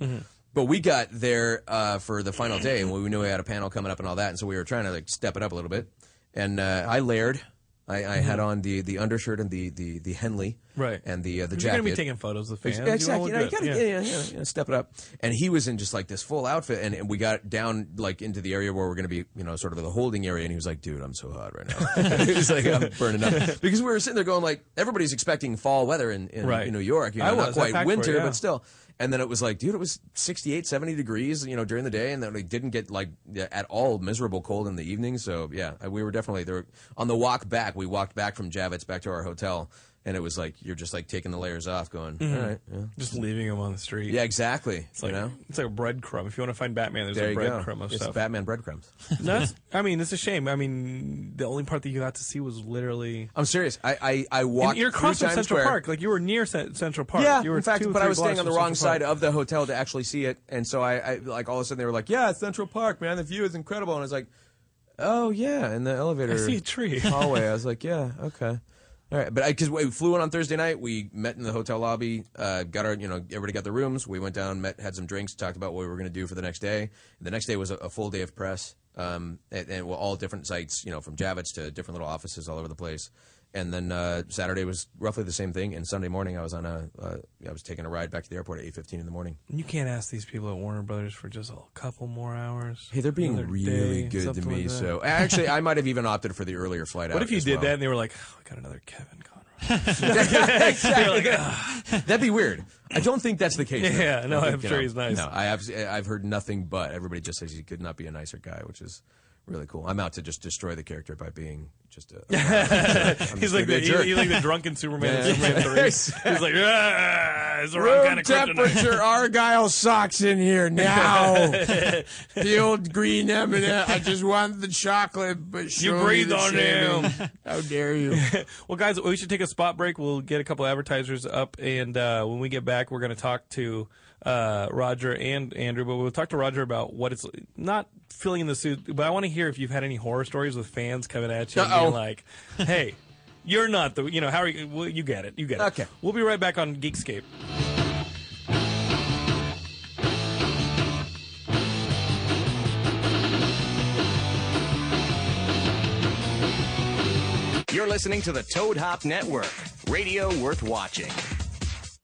Mm-hmm. But we got there uh, for the final day, and we knew we had a panel coming up and all that, and so we were trying to like step it up a little bit. And uh, I layered. I, I had on the, the undershirt and the, the, the Henley, Mm-hmm. Right. and the uh, the jacket. you're gonna be taking photos of fans. Yeah, exactly. You, know, you gotta Yeah. yeah. Yeah, yeah, step it up. And he was in just like this full outfit, and, and we got down like into the area where we're going to be, you know, sort of the holding area. And he was like, "Dude, I'm so hot right now." he was like, "I'm burning up," because we were sitting there going like, everybody's expecting fall weather in, in, Right. in New York. You know, I not was. I quite packed for it, winter, yeah. but still. And then it was like, dude, it was 68, 70 degrees, you know, during the day, and then we didn't get like at all miserable cold in the evening. So yeah, we were definitely there. On the walk back, we walked back from Javits back to our hotel, and it was like you're just like taking the layers off, going, Mm-hmm. all right, yeah. Just leaving them on the street. Yeah, exactly. It's like you know, it's like a breadcrumb. If you want to find Batman, there's there a breadcrumb of It's stuff. Batman breadcrumbs. No, I mean, it's a shame. I mean, the only part that you got to see was literally. I'm serious. I I, I walked. you're across from Central Square. Park. Like you were near Cen- Central Park. Yeah, you were in fact, two, but I was staying on the wrong Central side Park. of the hotel to actually see it, and so I, I like all of a sudden they were like, "Yeah, Central Park, man. The view is incredible." And I was like, "Oh yeah," in the elevator. I see a tree. hallway. I was like, "Yeah, okay." All right, but because we flew in on Thursday night, we met in the hotel lobby, uh, got our, you know, everybody got their rooms. We went down, met, had some drinks, talked about what we were going to do for the next day. The next day was a, a full day of press, um, and, and all different sites, you know, from Javits to different little offices all over the place. And then uh, Saturday was roughly the same thing. And Sunday morning, I was on a, uh, I was taking a ride back to the airport at eight fifteen in the morning. You can't ask these people at Warner Brothers for just a couple more hours. Hey, they're being really day, good to me. like so actually, I might have even opted for the earlier flight out. what if you did well. that and they were like, oh, "We got another Kevin Conroy." exactly. That'd be weird. I don't think that's the case. though. Yeah, no, I I'm sure know, he's nice. No, I have. I've heard nothing but everybody just says he could not be a nicer guy, which is really cool. I'm out to just destroy the character by being just a. I'm just He's like the a jerk. he's like the drunken Superman Yeah. Superman Three. He's like, ah, it's the wrong kind of kryptonite. Argyle socks in here now. the old green M&M. I just want the chocolate, but You breathed on him. How dare you? Well, guys, we should take a spot break. We'll get a couple advertisers up, and uh, when we get back, we're going to talk to uh, Roger and Andrew. But we'll talk to Roger about what it's not filling in the suit. But I want to hear if you've had any horror stories with fans coming at you and Uh-oh. being like, "Hey, you're not the you know how are you? Well, you get it, you get it." Okay. We'll be right back on Geekscape. You're listening to the Toad Hop Network, radio worth watching.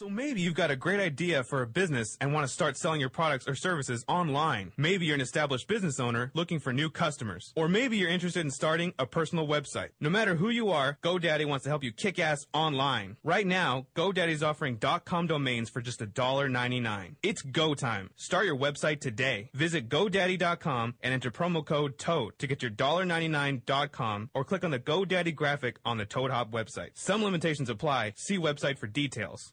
So maybe you've got a great idea for a business and want to start selling your products or services online. Maybe you're an established business owner looking for new customers. Or maybe you're interested in starting a personal website. No matter who you are, GoDaddy wants to help you kick ass online. Right now, GoDaddy's offering .com domains for just $1.99. It's go time. Start your website today. Visit GoDaddy.com and enter promo code TOAD to get your $1.99 .com or click on the GoDaddy graphic on the Toad Hop website. Some limitations apply. See website for details.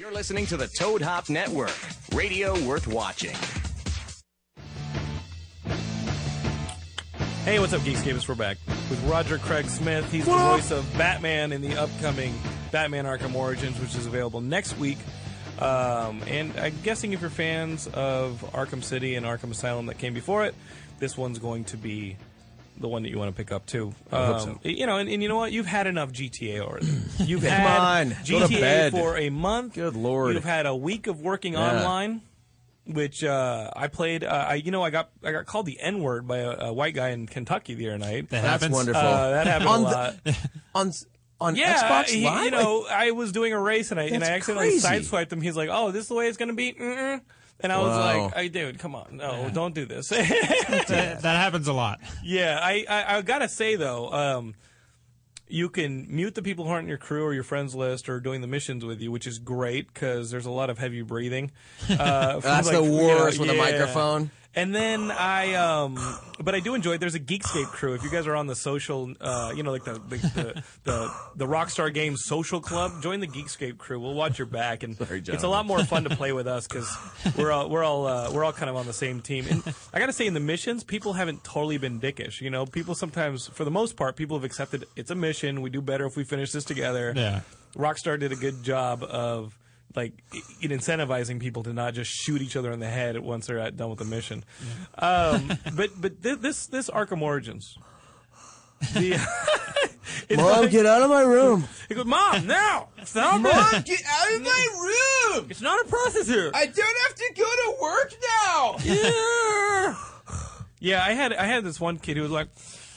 You're listening to the Toad Hop Network, radio worth watching. Hey, what's up, Geekscapists? We're back with Roger Craig Smith. He's the voice of Batman in the upcoming Batman Arkham Origins, which is available next week. Um, and I'm guessing if you're fans of Arkham City and Arkham Asylum that came before it, this one's going to be the one that you want to pick up too. I hope Um, so. You know, and, and you know what? You've had enough GTA already. You've Come had on, GTA for a month. Good lord. You've had a week of working Yeah. online which uh, I played. Uh, I you know I got I got called the N word by a, a white guy in Kentucky the other night. That That's happens. wonderful. Uh, that happened On a the- lot. on on yeah, Xbox he- Live. You know, I was doing a race and I and I accidentally crazy. sideswiped him. He's like, "Oh, this is the way it's going to be." Mm-mm. And I was Wow. like, "Hey, dude, come on, no, don't do this." that, that happens a lot. Yeah, I, I, I gotta say though, um, you can mute the people who aren't in your crew or your friends list or doing the missions with you, which is great because there's a lot of heavy breathing. Uh, from, That's like, the you know, worst with a yeah. microphone. And then I, um, but I do enjoy. It. There's a Geekscape crew. If you guys are on the social, uh, you know, like the the, the the the Rockstar Games social club, join the Geekscape crew. We'll watch your back, and it's a lot more fun to play with us because we're all we're all uh, we're all kind of on the same team. And I got to say, in the missions, people haven't totally been dickish. You know, people sometimes, for the most part, people have accepted it's a mission. We do better if we finish this together. Yeah. Rockstar did a good job of like in incentivizing people to not just shoot each other in the head once they're at, done with the mission. Um, but but thi- this this Arkham Origins. The, Mom, like- get out of my room. He goes, Mom, now stop Mom, it. get out of my room. It's not a process here. I don't have to go to work now. Yeah. Yeah, I had I had this one kid who was like,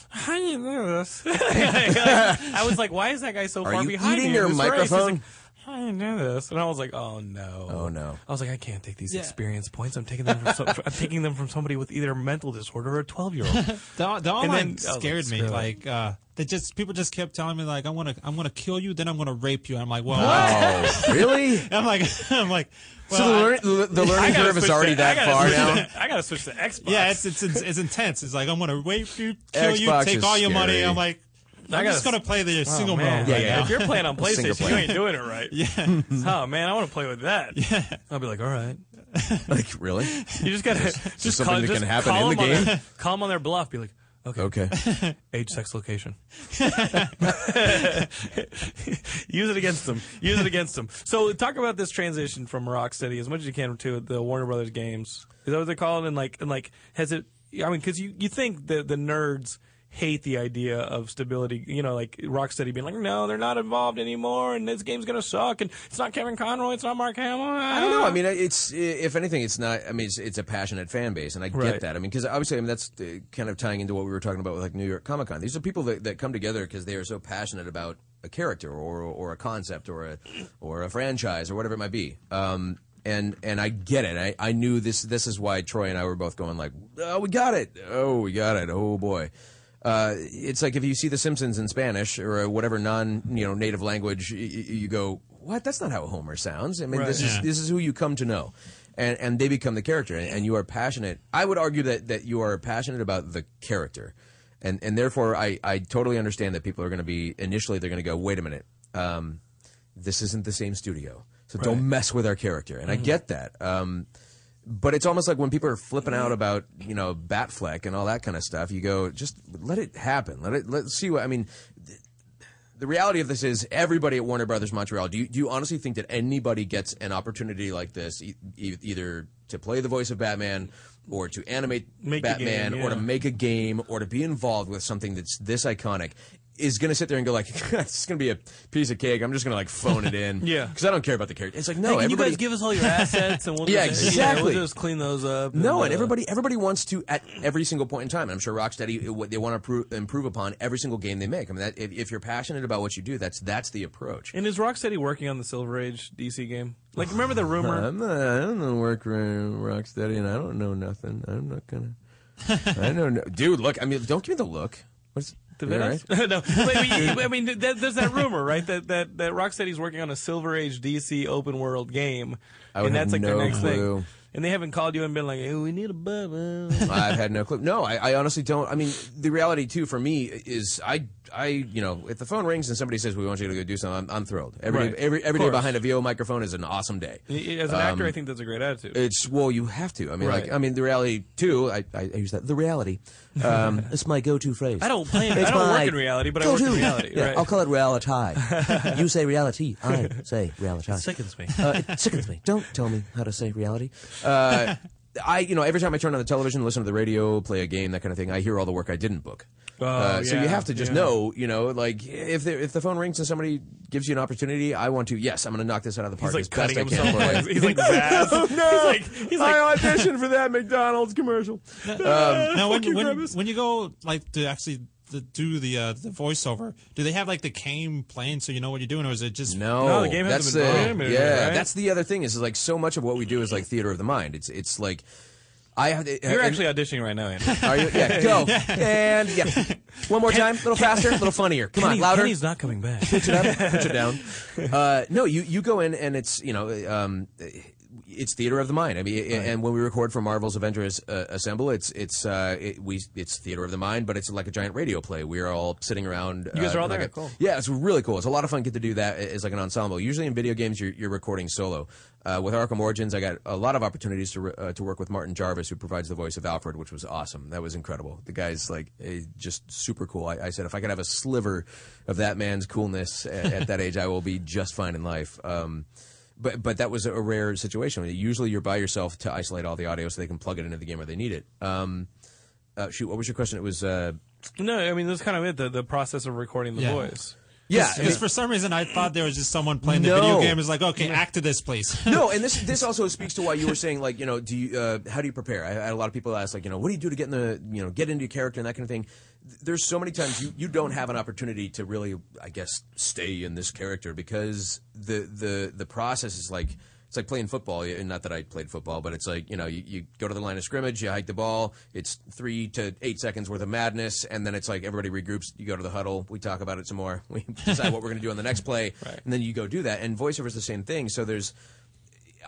"How do you know this?" I was like, "Why is that guy so Are far you behind eating me in your this race?" He's microphone? Like, How do know this? And I was like, "Oh no, Oh no. I was like, I can't take these Yeah. experience points. I'm taking them from some, I'm taking them from somebody with either a mental disorder or a 12 year old. The, the And online then I was like, scared me. screw it. Like uh, they just people just kept telling me like I'm gonna I'm gonna kill you, then I'm gonna rape you. I'm like, well, Oh, really? I'm like I'm like. Well, so the, I- learn, the, the I learning gotta curve is switch already to- I that gotta far switch now. to- I gotta switch to Xbox. yeah, it's, it's it's it's intense. It's like I'm gonna rape you, kill you, Xbox take is all your money. scary. I'm like, I I'm just gotta- gonna play the Oh, single man. mode. Yeah, right yeah. now. If you're playing on PlayStation, you ain't doing it right. Yeah. Oh man, I want to play with that. Yeah. I'll be like, all right. like really? You just gotta just, just call, something that just can happen in the game? their- call them on their bluff. Be like, okay, Okay. age, sex, location. Use it against them. Use it against them. So talk about this transition from Rocksteady as much as you can to the Warner Brothers games. Is that what they call it? And like, and like, has it? I mean, because you you think the the nerds hate the idea of stability. You know, like Rocksteady being like, no, they're not involved anymore, and this game's gonna suck, and it's not Kevin Conroy, it's not Mark Hamill. I don't know. I mean, it's if anything, it's not. I mean, it's, it's a passionate fan base, and I get Right. that. I mean, because obviously, I mean, that's uh, kind of tying into what we were talking about with like New York Comic Con. These are people that, that come together because they are so passionate about a character or or a concept or a or a franchise or whatever it might be. Um, and and I get it. I, I knew this. This is why Troy and I were both going like, oh, we got it. Oh, we got it. Oh boy. Uh, it's like if you see The Simpsons in Spanish or whatever non you know native language, you, you go, what? That's not how Homer sounds. I mean, Right. this is Yeah. this is who you come to know, and and they become the character, and, and you are passionate. I would argue that that you are passionate about the character, and and therefore I I totally understand that people are going to be initially they're going to go wait a minute, um, this isn't the same studio, so Right. don't mess with our character, and I Mhm. get that. Um, but it's almost like when people are flipping out mm-hmm. about you know Batfleck and all that kind of stuff. You go, just let it happen. Let it. Let's see what I mean. th- The reality of this is everybody at Warner Brothers Montreal. Do you, do you honestly think that anybody gets an opportunity like this, e- e- either to play the voice of Batman, or to animate Make Batman, game, or to make a game, or to be involved with something that's this iconic? Is going to sit there and go like, "It's going to be a piece of cake." I'm just going to like phone it in, Yeah. because I don't care about the character. It's like no, Hey, can you guys give us all your assets and we'll yeah, just, exactly. we'll just clean those up. No, and uh, everybody everybody wants to at every single point in time. And I'm sure Rocksteady what they want to improve, improve upon every single game they make. I mean, that, if, if you're passionate about what you do, that's that's the approach. And is Rocksteady working on the Silver Age DC game? Like, remember the rumor? I'm not, I don't know work for Rocksteady, and I don't know nothing. I'm not gonna. I know, dude. Look, I mean, don't give me the look. What's The all right? no, I mean, there's that rumor, right? That that that Rocksteady's working on a Silver Age DC open world game, I would and have that's like no their next clue. thing. And they haven't called you and been like, "Hey, we need a bubble." I've had no clue. No, I, I honestly don't. I mean, the reality too for me is I, I, you know, if the phone rings and somebody says we want you to go do something, I'm, I'm thrilled. Every Right. every every Of behind a VO microphone is an awesome day. As an actor, Um, I think that's a great attitude. It's well, you have to. I mean, Right. like, I mean, the reality too. I, I, I use that. The reality. Um, it's my go-to phrase. I don't play. I It's don't work in reality, but I work in go-to. reality. Yeah, right? I'll call it reality. you say reality. I say reality. It sickens me. Uh, it sickens me. Don't tell me how to say reality. Uh, I, you know, every time I turn on the television, listen to the radio, play a game, that kind of thing, I hear all the work I didn't book. Oh, uh, so you have to just yeah. know, you know, like if the, if the phone rings and somebody gives you an opportunity, I want to. Yes, I'm going to knock this out of the park He's like as best cutting I can. himself. for Like, he's like Zaz. no, no. He's like, he's like, I auditioned for that McDonald's commercial. Um, now, when, you, when, Grimace. when you go like to actually to do the uh, the voiceover, do they have like the game playing so you know what you're doing, or is it just No, that's the game hasn't been programmed, yeah. right? That's the other thing is, is like so much of what we do is like theater of the mind. It's it's like I have. You're and- actually auditioning right now, Andy. Are you? Yeah, go and yeah. One more time, a little faster, a little funnier. Come Kenny- on, louder. Kenny's not coming back. Pitch it up, pitch it down. Uh, no, you you go in and it's you know um, it's theater of the mind. I mean, and when we record for Marvel's Avengers uh, Assemble, it's it's uh, it, we it's theater of the mind, but it's like a giant radio play. We're all sitting around. You guys uh, are all like there? a- Cool. Yeah, it's really cool. It's a lot of fun. Get to do that as like an ensemble. Usually in video games, you're, you're recording solo. Uh, with Arkham Origins, I got a lot of opportunities to re- uh, to work with Martin Jarvis, who provides the voice of Alfred, which was awesome. That was incredible. The guy's like just super cool. I, I said if I could have a sliver of that man's coolness at, at that age, I will be just fine in life. Um, but but that was a rare situation. Usually, you're by yourself to isolate all the audio so they can plug it into the game where they need it. Um, uh, shoot, what was your question? It was. Uh, No, I mean that's kind of it. The, the process of recording the Yeah. voice. Yeah, because for some reason I thought there was just someone playing the No. video game. Is like, okay, act to this, please. no, and this this also speaks to why you were saying like you know do you uh, how do you prepare? I, I had a lot of people ask like you know what do you do to get in the you know get into your character and that kind of thing. There's so many times you, you don't have an opportunity to really I guess stay in this character because the the the process is like. It's like playing football. and Not that I played football, but it's like you know, you, you go to the line of scrimmage, you hike the ball. It's three to eight seconds worth of madness, and then it's like everybody regroups. You go to the huddle. We talk about it some more. We decide what we're going to do on the next play, and then you go do that. And voiceover is the same thing. So there's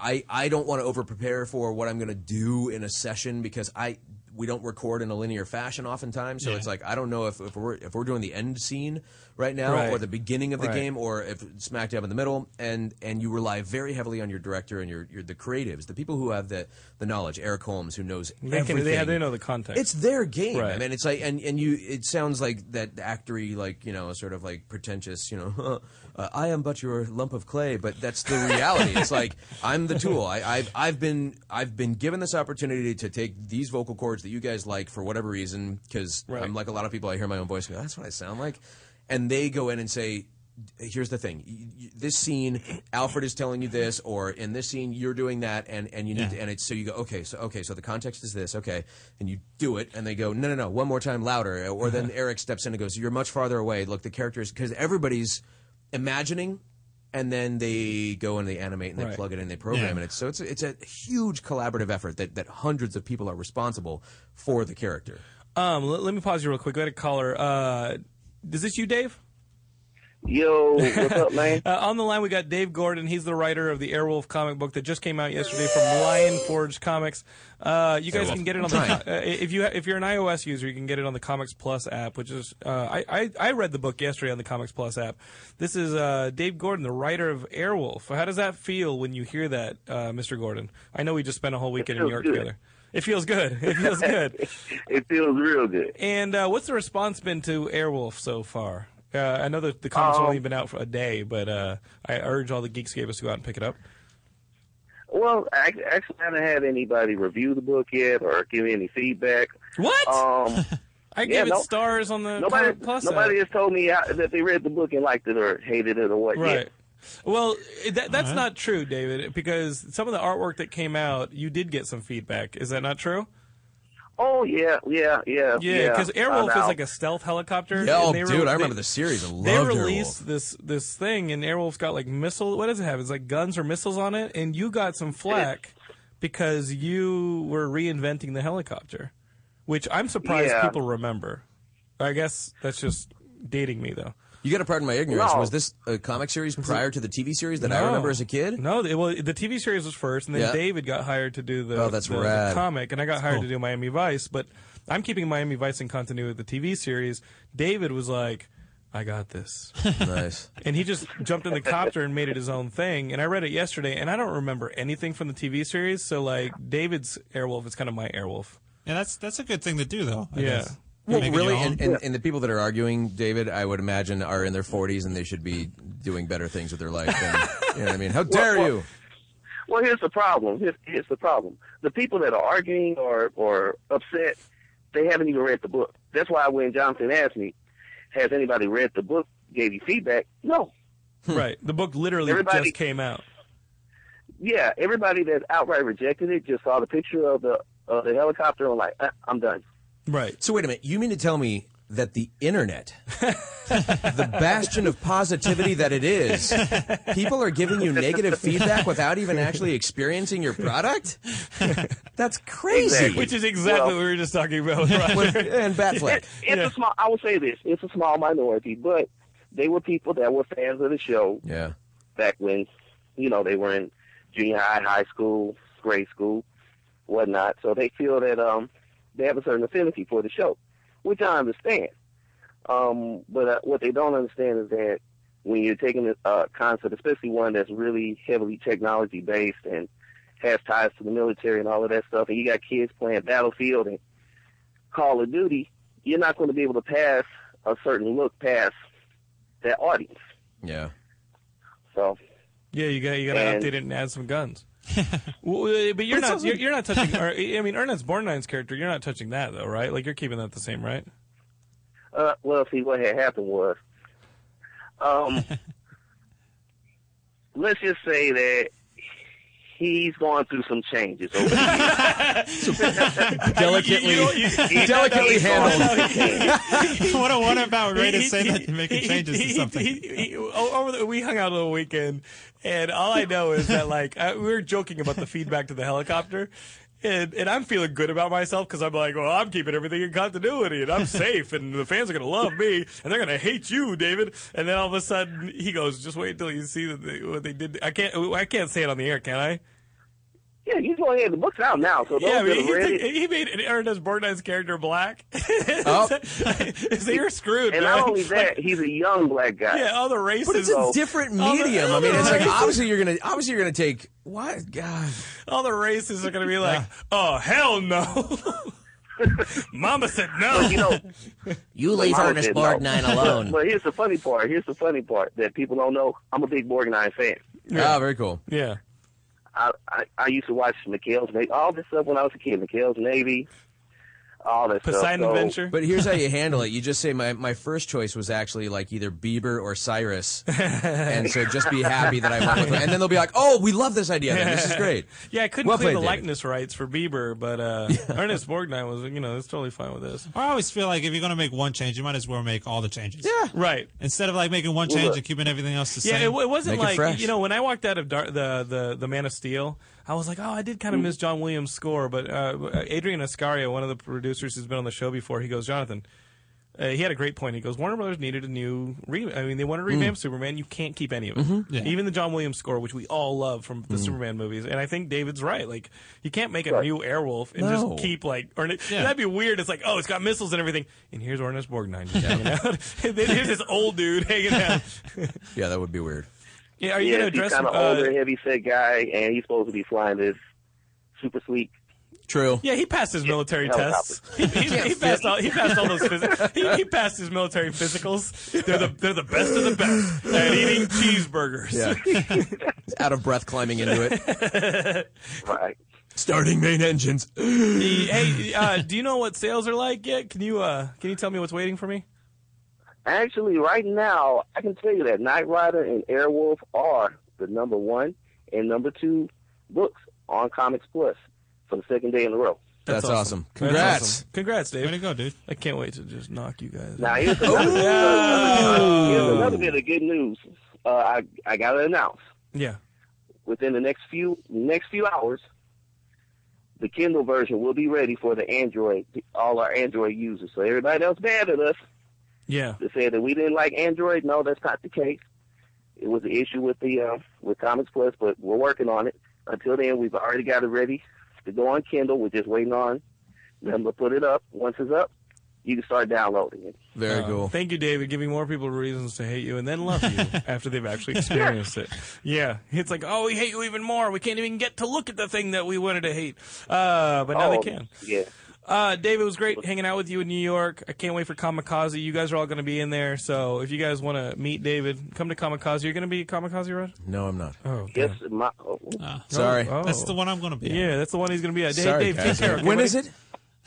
I, I don't want to over prepare for what I'm going to do in a session because I we don't record in a linear fashion oftentimes. So Yeah. it's like I don't know if, if we're if we're doing the end scene right now Right. or the beginning of the Right. game or if it's smack dab in the middle and and you rely very heavily on your director and your, your the creatives, the people who have the the knowledge. Eric Holmes who knows They can- everything. they have- they know the context. It's their game. Right. I mean, it's like and and you it sounds like that actory like you know sort of like pretentious you know uh, I am but your lump of clay, but that's the reality. it's like I'm the tool. I, I've I've been I've been given this opportunity to take these vocal cords that you guys like for whatever reason because Right. I'm like a lot of people. I hear my own voice. go, That's what I sound like, and they go in and say. Here's the thing. This scene, Alfred is telling you this, or in this scene, you're doing that, and, and you need, Yeah. to, and it's so you go, okay, so okay, so the context is this, okay, and you do it, and they go, no, no, no, one more time louder, or then Eric steps in and goes, you're much farther away. Look, the characters, because everybody's imagining, and then they go and they animate and they Right. plug it in, they program, Yeah. it's so it's a, it's a huge collaborative effort that that hundreds of people are responsible for the character. Um, let, let me pause you real quick. We had a caller. Uh, is this you, Dave? Yo, what's up, man? Uh, on the line, we got Dave Gorden. He's the writer of the Airwolf comic book that just came out yesterday from Lion Forge Comics. Uh, you guys Airwolf. can get it on the uh, if you if you're an iOS user, you can get it on the Comics Plus app, which is uh, I, I I read the book yesterday on the Comics Plus app. This is uh, Dave Gorden, the writer of Airwolf. How does that feel when you hear that, uh, Mr. Gorden? I know we just spent a whole weekend in New York good. together. It feels good. It feels good. it feels real good. And uh, what's the response been to Airwolf so far? Uh, I know that the comic's Um, only been out for a day, but uh, I urge all the Geekscapists to go out and pick it up. Well, I actually haven't had anybody review the book yet or give me any feedback. What? Um, I yeah, gave it no- stars on the nobody, Comic Plus nobody app. has told me how, that they read the book and liked it or hated it or what. Right. yet. Well, that, that's Alright. not true, David, because some of the artwork that came out, you did get some feedback. Is that not true? Oh yeah, yeah, yeah. Yeah, because I Airwolf is like a stealth helicopter. Yeah, oh, dude, re- I remember they- the series. I They loved released this this thing, and Airwolf's got like missile. What does it have? It's like guns or missiles on it, and you got some flack because you were reinventing the helicopter, which I'm surprised Yeah. people remember. I guess that's just dating me, though. You got to pardon my ignorance. No. Was this a comic series prior to the TV series that I remember as a kid? No, they, well, the TV series was first, and then Yeah. David got hired to do the, Oh, that's the, the comic, and I got That's hired cool. to do Miami Vice. But I'm keeping Miami Vice in continuity with the TV series. David was like, "I got this." nice. And he just jumped in the copter and made it his own thing. And I read it yesterday, and I don't remember anything from the TV series. So like David's Airwolf is kind of my Airwolf. Yeah, that's that's a good thing to do, though. I Yeah. guess. Well, really, your and, and, and the people that are arguing, David, I would imagine are in their 40s and they should be doing better things with their life. Than, you know what I mean? How dare well- you? Well, here's the problem. Here's, here's the problem. The people that are arguing or or upset, they haven't even read the book. That's why when Jonathan asked me, "Has anybody read the book? Gave you feedback?" No. right. The book literally Everybody- just came out. Yeah, everybody that outright rejected it just saw the picture of the of the helicopter and like, "Uh, I'm done. Right. So wait a minute. You mean to tell me that the internet, the bastion of positivity that it is, people are giving you negative feedback without even actually experiencing your product? That's crazy. Which is exactly Well- what we were just talking about. with Roger. And Batfleck. It- it's a small. I will say this: it's a small minority, but they were people that were fans of the show Yeah. back when, you know, they were in junior high, high school, grade school, whatnot. So they feel that um they have a certain affinity for the show, which I understand. Um, but uh, what they don't understand is that when you're taking a uh, concept, especially one that's really heavily technology based and has ties to the military and all of that stuff, and you got kids playing Battlefield and Call of Duty, you're not going to be able to pass a certain look past that audience. Yeah. So Yeah, you got you got to update it and add some guns. well, uh, but you're But not you're, you're not touching. Or, I mean, Ernest Borgnine's character. You're not touching that though, right? Like you're keeping that the same, right? Uh, well, see, what had happened was, um, let's just say that he's going through some changes over the Delicately- You- you- you- delicately He's handled. what a what about Ray to say he- that you're making changes he- to something. he- he- o- over the, we hung out over the weekend, and all I know is that like I, we were joking about the feedback to the helicopter. And, and I'm feeling good about myself because I'm like, well, I'm keeping everything in continuity and I'm safe and the fans are going to love me and they're going to hate you, David. And then all of a sudden he goes, just wait until you see what they did. I can't, I can't say it on the air, can I? Yeah, you go ahead. The book's out now, so those Yeah, I that mean, have he, read took- it. he made Ernest Borgnine's character black. Oh. so you're screwed, And man. not only that, he's a young black guy. Yeah, all the races. But it's a different all the- medium. I mean, it's like obviously you're gonna obviously you're gonna take what God. all the races are going to be like, oh hell no. Mama said no. But, you know, You leave Mama Ernest said no. Borgnine alone. but here's the funny part. Here's the funny part that people don't know. I'm a big Borgnine fan. Ah, very cool. Yeah. I, I I used to watch McHale's Navy, all this stuff when I was a kid. McHale's Navy, all that Poseidon stuff. So- Adventure. But here's how you handle it. You just say my, my first choice was actually like either Bieber or Cyrus, and so just be happy that I went with it. And then they'll be like, "Oh, we love this idea. Then. This is great." Yeah, I couldn't Well clear played, the David. likeness rights for Bieber, but uh, Ernest Borgnine was, you know, it's totally fine with this. I always feel like if you're going to make one change, you might as well make all the changes. Yeah. Right. Instead of like making one change look. and keeping everything else the Yeah, same. it, it wasn't Make it like fresh. you know when I walked out of Dar- the the the Man of Steel, I was like, oh, I did kind Mm. of miss John Williams' score. But uh, Adrian Askarieh, one of the producers who's been on the show before, he goes, Jonathan, Uh, he had a great point. He goes, Warner Brothers needed a new. Re- I mean, they wanted to revamp Superman. You can't keep any of it. Mm-hmm. Mhm. Yeah. Even the John Williams score, which we all love from the Superman movies. And I think David's right. Like, you can't make a Right. new Airwolf and No. just keep like, or Yeah. that'd be weird. It's like, oh, it's got missiles and everything. And here's Ernest Borgnine just hanging out. and then here's this old dude hanging out. Yeah, that would be weird. Yeah, are you yeah, gonna he's kind of uh, older, heavy set guy, and he's supposed to be flying this super sleek True. Yeah, he passed his military helicopter. tests. He, he, he passed all. He passed all those. Phys- he, he passed his military physicals. They're the they're the best of the best at eating cheeseburgers. Yeah. Out of breath climbing into it. Right. Starting main engines. Hey, uh, do you know what sales are like yet? Can you uh, can you tell me what's waiting for me? Actually, right now, I can tell you that Knight Rider and Airwolf are the number one and number two books on Comics Plus for the second day in a row. That's, awesome. That's Congrats. awesome. Congrats, Dave. Way to go, dude. I can't wait to just knock you guys. Now out. here's another, Oh! here's another bit of good news. Uh, I I got to announce Yeah. within the next few next few hours, the Kindle version will be ready for the Android all our Android users. So everybody else mad at us Yeah. that said that we didn't like Android. No, that's not the case. It was an issue with the uh, with Comics Plus, but we're working on it. Until then, we've already got it ready to go on Kindle. We're just waiting on them to put it up. Once it's up, you can start downloading it. Very Uh, cool. Thank you, David, giving more people reasons to hate you and then love you after they've actually experienced it. Yeah, it's like, oh, we hate you even more. We can't even get to look at the thing that we wanted to hate. Uh, but now oh, they can. Yeah. Uh, Dave, it was great hanging out with you in New York. I can't wait for Comikaze. You guys are all going to be in there. So if you guys want to meet David, come to Comikaze. You're going to be at Comikaze, Rod? No, I'm not. Oh, Yes, my. Oh, Sorry. Oh. That's the one I'm going to be. at. Yeah, that's the one he's going to be at. Dave, Sorry, Dave, take guys. care. okay, When buddy? is it?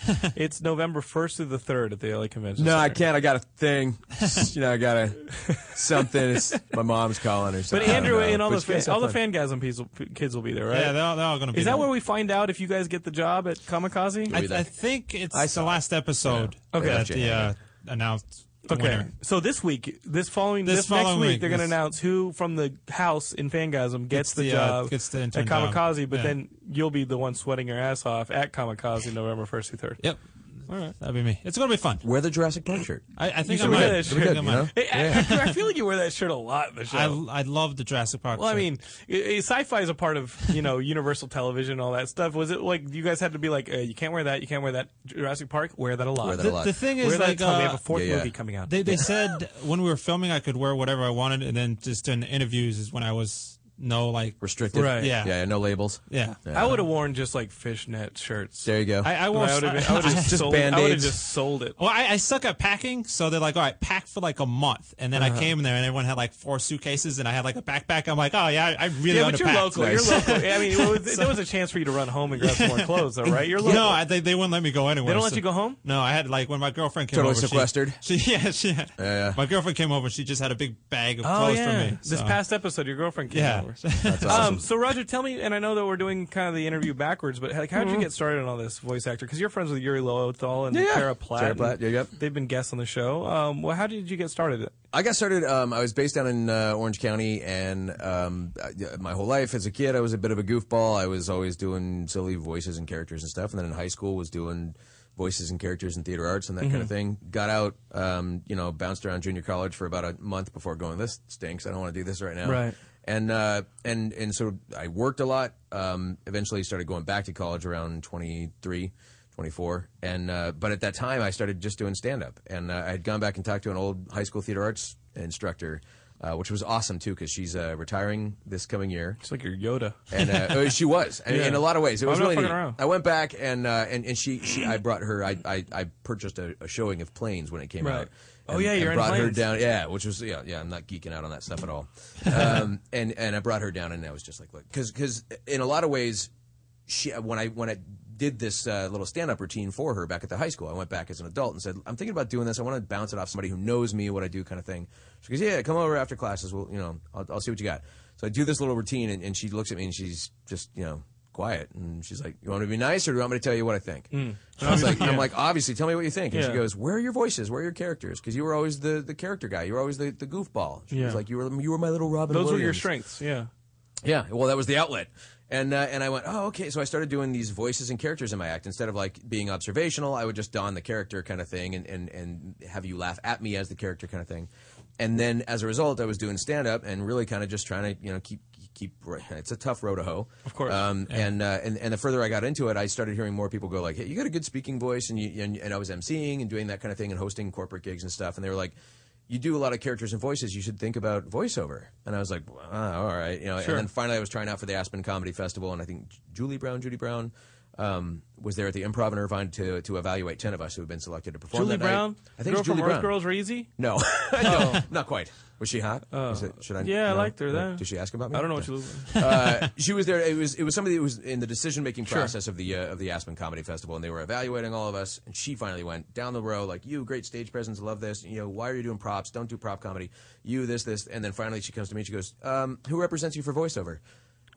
It's November 1st through the 3rd at the LA Convention No, I can't. I got a thing. you know, I got a something. It's, my mom's calling or But something. I don't Andrew know. and all But the it's gonna fan, all the sound fun. Fangasm piece- kids will be there, right? Yeah, they're all, they're all going to be Is that where we find out if you guys get the job at Comikaze? I, I think it's I the last episode Okay. that the uh, announced the Okay, winner. so this week, this following, This this, next week, week, they're going to announce who from the house in Fangasm gets Gets the, the, uh, job gets the at intern job. Comikaze. But Yeah. then you'll be the one sweating your ass off at Comikaze November first through third. Yep. All right. That'd be me. It's going to be fun. Wear the Jurassic Park shirt. I, I think I should wear might. that I shirt, think I you might. Hey, I, I feel like you wear that shirt a lot in the show. I, I love the Jurassic Park. well, I shirt. mean, i- i- sci-fi is a part of you know Universal Television, and all that stuff. Was it like you guys had to be like, uh, you can't wear that, you can't wear that. Jurassic Park, wear that a lot. Wear that the, a lot. the thing Wear is, that like, we have uh, a fourth Yeah, yeah. movie coming out. they they said when we were filming, I could wear whatever I wanted, and then just in interviews is when I was no like Restricted. Right. Yeah. Yeah. No labels. yeah. I would have worn just like fishnet shirts. There you go. I, I wore. I would have I would have Just sold, I would have just sold it. Well, I, I suck at packing, so they're like, "All right, pack for like a month." And then Uh-huh. I came in there, and everyone had like four suitcases, and I had like a backpack. I'm like, "Oh yeah, I, I really Yeah, but you're underpacked." local. Nice. You're local. I mean, it was, there was a chance for you to run home and grab some more clothes, though, right? You're local. No, I, they, they wouldn't let me go anywhere. They don't let so- you go home? No, I had like when my girlfriend came Totally over. she- sequestered? She, yeah, she. yeah. My girlfriend came over. She just had a big bag of Oh clothes yeah. for me. This past episode, your girlfriend came Yeah. over. That's awesome. Um, so Roger, tell me, and I know that we're doing kind of the interview backwards, but like, how did you get started on all this voice actor? Because you're friends with Yuri Lowenthal and Yeah, yeah. Tara Platt. Tara Platt, yeah, yep. They've been guests on the show. Um, well, how did you get started? I got started. Um, I was based down in uh, Orange County, and um, I- my whole life as a kid, I was a bit of a goofball. I was always doing silly voices and characters and stuff. And then in high school, was doing voices and characters in theater arts and that kind of thing. Got out, um, you know, bounced around junior college for about a month before going. This stinks. I don't want to do this right now. Right. And uh, and and so I worked a lot. Um, eventually, started going back to college around 23. 24 and uh, but at that time i started just doing stand up and uh, i had gone back and talked to an old high school theater arts instructor uh, which was awesome too because she's uh, retiring this coming year It's like your Yoda. and uh, oh, she was and, Yeah. in a lot of ways it I'm was not really neat. around. i went back and uh, and, and she, she i brought her i, I, I purchased a, a showing of planes when it came Right. out Oh, yeah, and you're in brought her down yeah which was yeah yeah i'm not geeking out on that stuff at all um, and and i brought her down and i was just like look because because in a lot of ways she when I when I did this uh, little stand up routine for her back at the high school, I went back as an adult and said, "I'm thinking about doing this. I want to bounce it off somebody who knows me, what I do, kind of thing." She goes, "Yeah, come over after classes. We'll you know I'll, I'll see what you got." So I do this little routine, and, and she looks at me and she's just you know quiet, and she's like, "You want me to be nice, or do you want me to tell you what I think?" Mm. I was like, Yeah. "I'm like, obviously, tell me what you think." And she goes, "Where are your voices? Where are your characters? Because you were always the, the character guy. You were always the, the goofball." She Yeah. was like, "You were you were my little Robin." Those were your strengths. Yeah. Yeah, well, that was the outlet. And uh, and I went, oh, okay. So I started doing these voices and characters in my act. Instead of like being observational, I would just don the character kind of thing and, and, and have you laugh at me as the character kind of thing. And then as a result, I was doing stand up and really kind of just trying to you know keep keep. It's a tough road to hoe, Of course. Um, and, uh, and and the further I got into it, I started hearing more people go like, hey, you got a good speaking voice, and you and, and I was emceeing and doing that kind of thing and hosting corporate gigs and stuff, and they were like. You do a lot of characters and voices. You should think about voiceover. And I was like, ah, all right, you know. Sure. And then finally, I was trying out for the Aspen Comedy Festival, and I think Julie Brown, Judy Brown, um, was there at the Improv in Irvine to to evaluate ten of us who had been selected to perform. Julie that night. Brown? I think Girl it's Julie from Brown. Earth Girls Are Easy? No, no, not quite. Was she hot? Oh. Was it- should I? Yeah, I liked her No. then. Did she ask about me? I don't know what she looks like. uh, she was there. It was it was somebody that was in the decision making Sure. process of the uh, of the Aspen Comedy Festival, and they were evaluating all of us. And she finally went down the row like, "You great stage presence, love this. You know, why are you doing props? Don't do prop comedy. You this this." And then finally, she comes to me. and She goes, um, "Who represents you for voiceover?"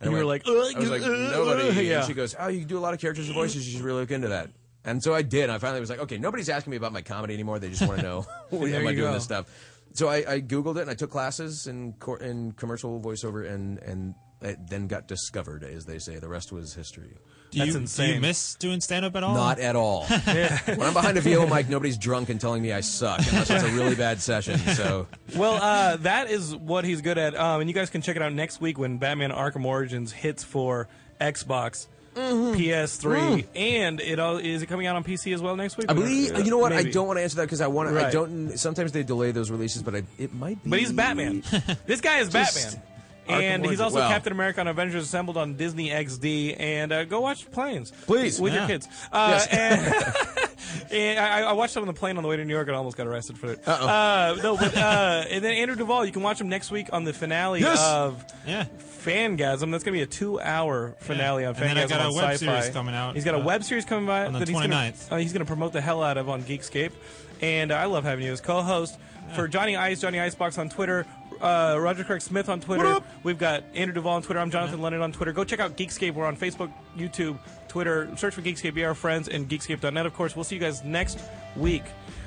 And you were like, I was like, "Uh, uh, nobody. uh," yeah. And she goes, "Oh, you do a lot of characters and voices. You should really look into that." And so I did. I finally was like, "Okay, nobody's asking me about my comedy anymore. They just want to know am I doing go. this stuff." So I, I googled it and I took classes in cor- in commercial voiceover and and then got discovered, as they say. The rest was history. Do you, Do you miss doing stand up at all? Not at all. when I'm behind a VO mic, nobody's drunk and telling me I suck, unless it's a really bad session. So well, uh, that is what he's good at. Um, and you guys can check it out next week when Batman Arkham Origins hits for Xbox, Mm-hmm. PS3, and it all is it coming out on PC as well next week? I believe you know what I don't want to answer that because I want to. I don't. Sometimes they delay those releases, but I, it might be. But he's Batman. this guy is Just Batman. Arkham And he's also Well. Captain America on Avengers Assembled on Disney XD. And uh, go watch planes. Please. With Yeah. your kids. Uh, Yes. and, and I, I watched him on the plane on the way to New York and almost got arrested for it. Uh-oh. Uh, no, but, uh, and then Andrew Duvall, you can watch him next week on the finale Yes. of Yeah. Fangasm. That's going to be a two hour finale on And then I got a web Sci-Fi. series coming out, He's got a uh, web series coming by on the that he's gonna- 29th. uh, he's going to promote the hell out of on Geekscape. And I love having you as co host. For Johnny Ice, Johnny Icebox on Twitter, uh, Roger Craig Smith on Twitter. We've got Andrew Duvall on Twitter. I'm Jonathan London on Twitter. Go check out Geekscape. We're on Facebook, YouTube, Twitter. Search for Geekscape. Be our friends and Geekscape.net, of course. We'll see you guys next week.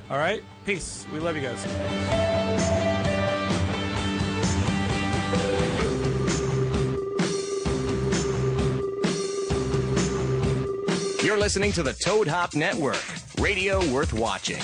All right? Peace. We love you guys. You're listening to the Toad Hop Network, radio worth watching.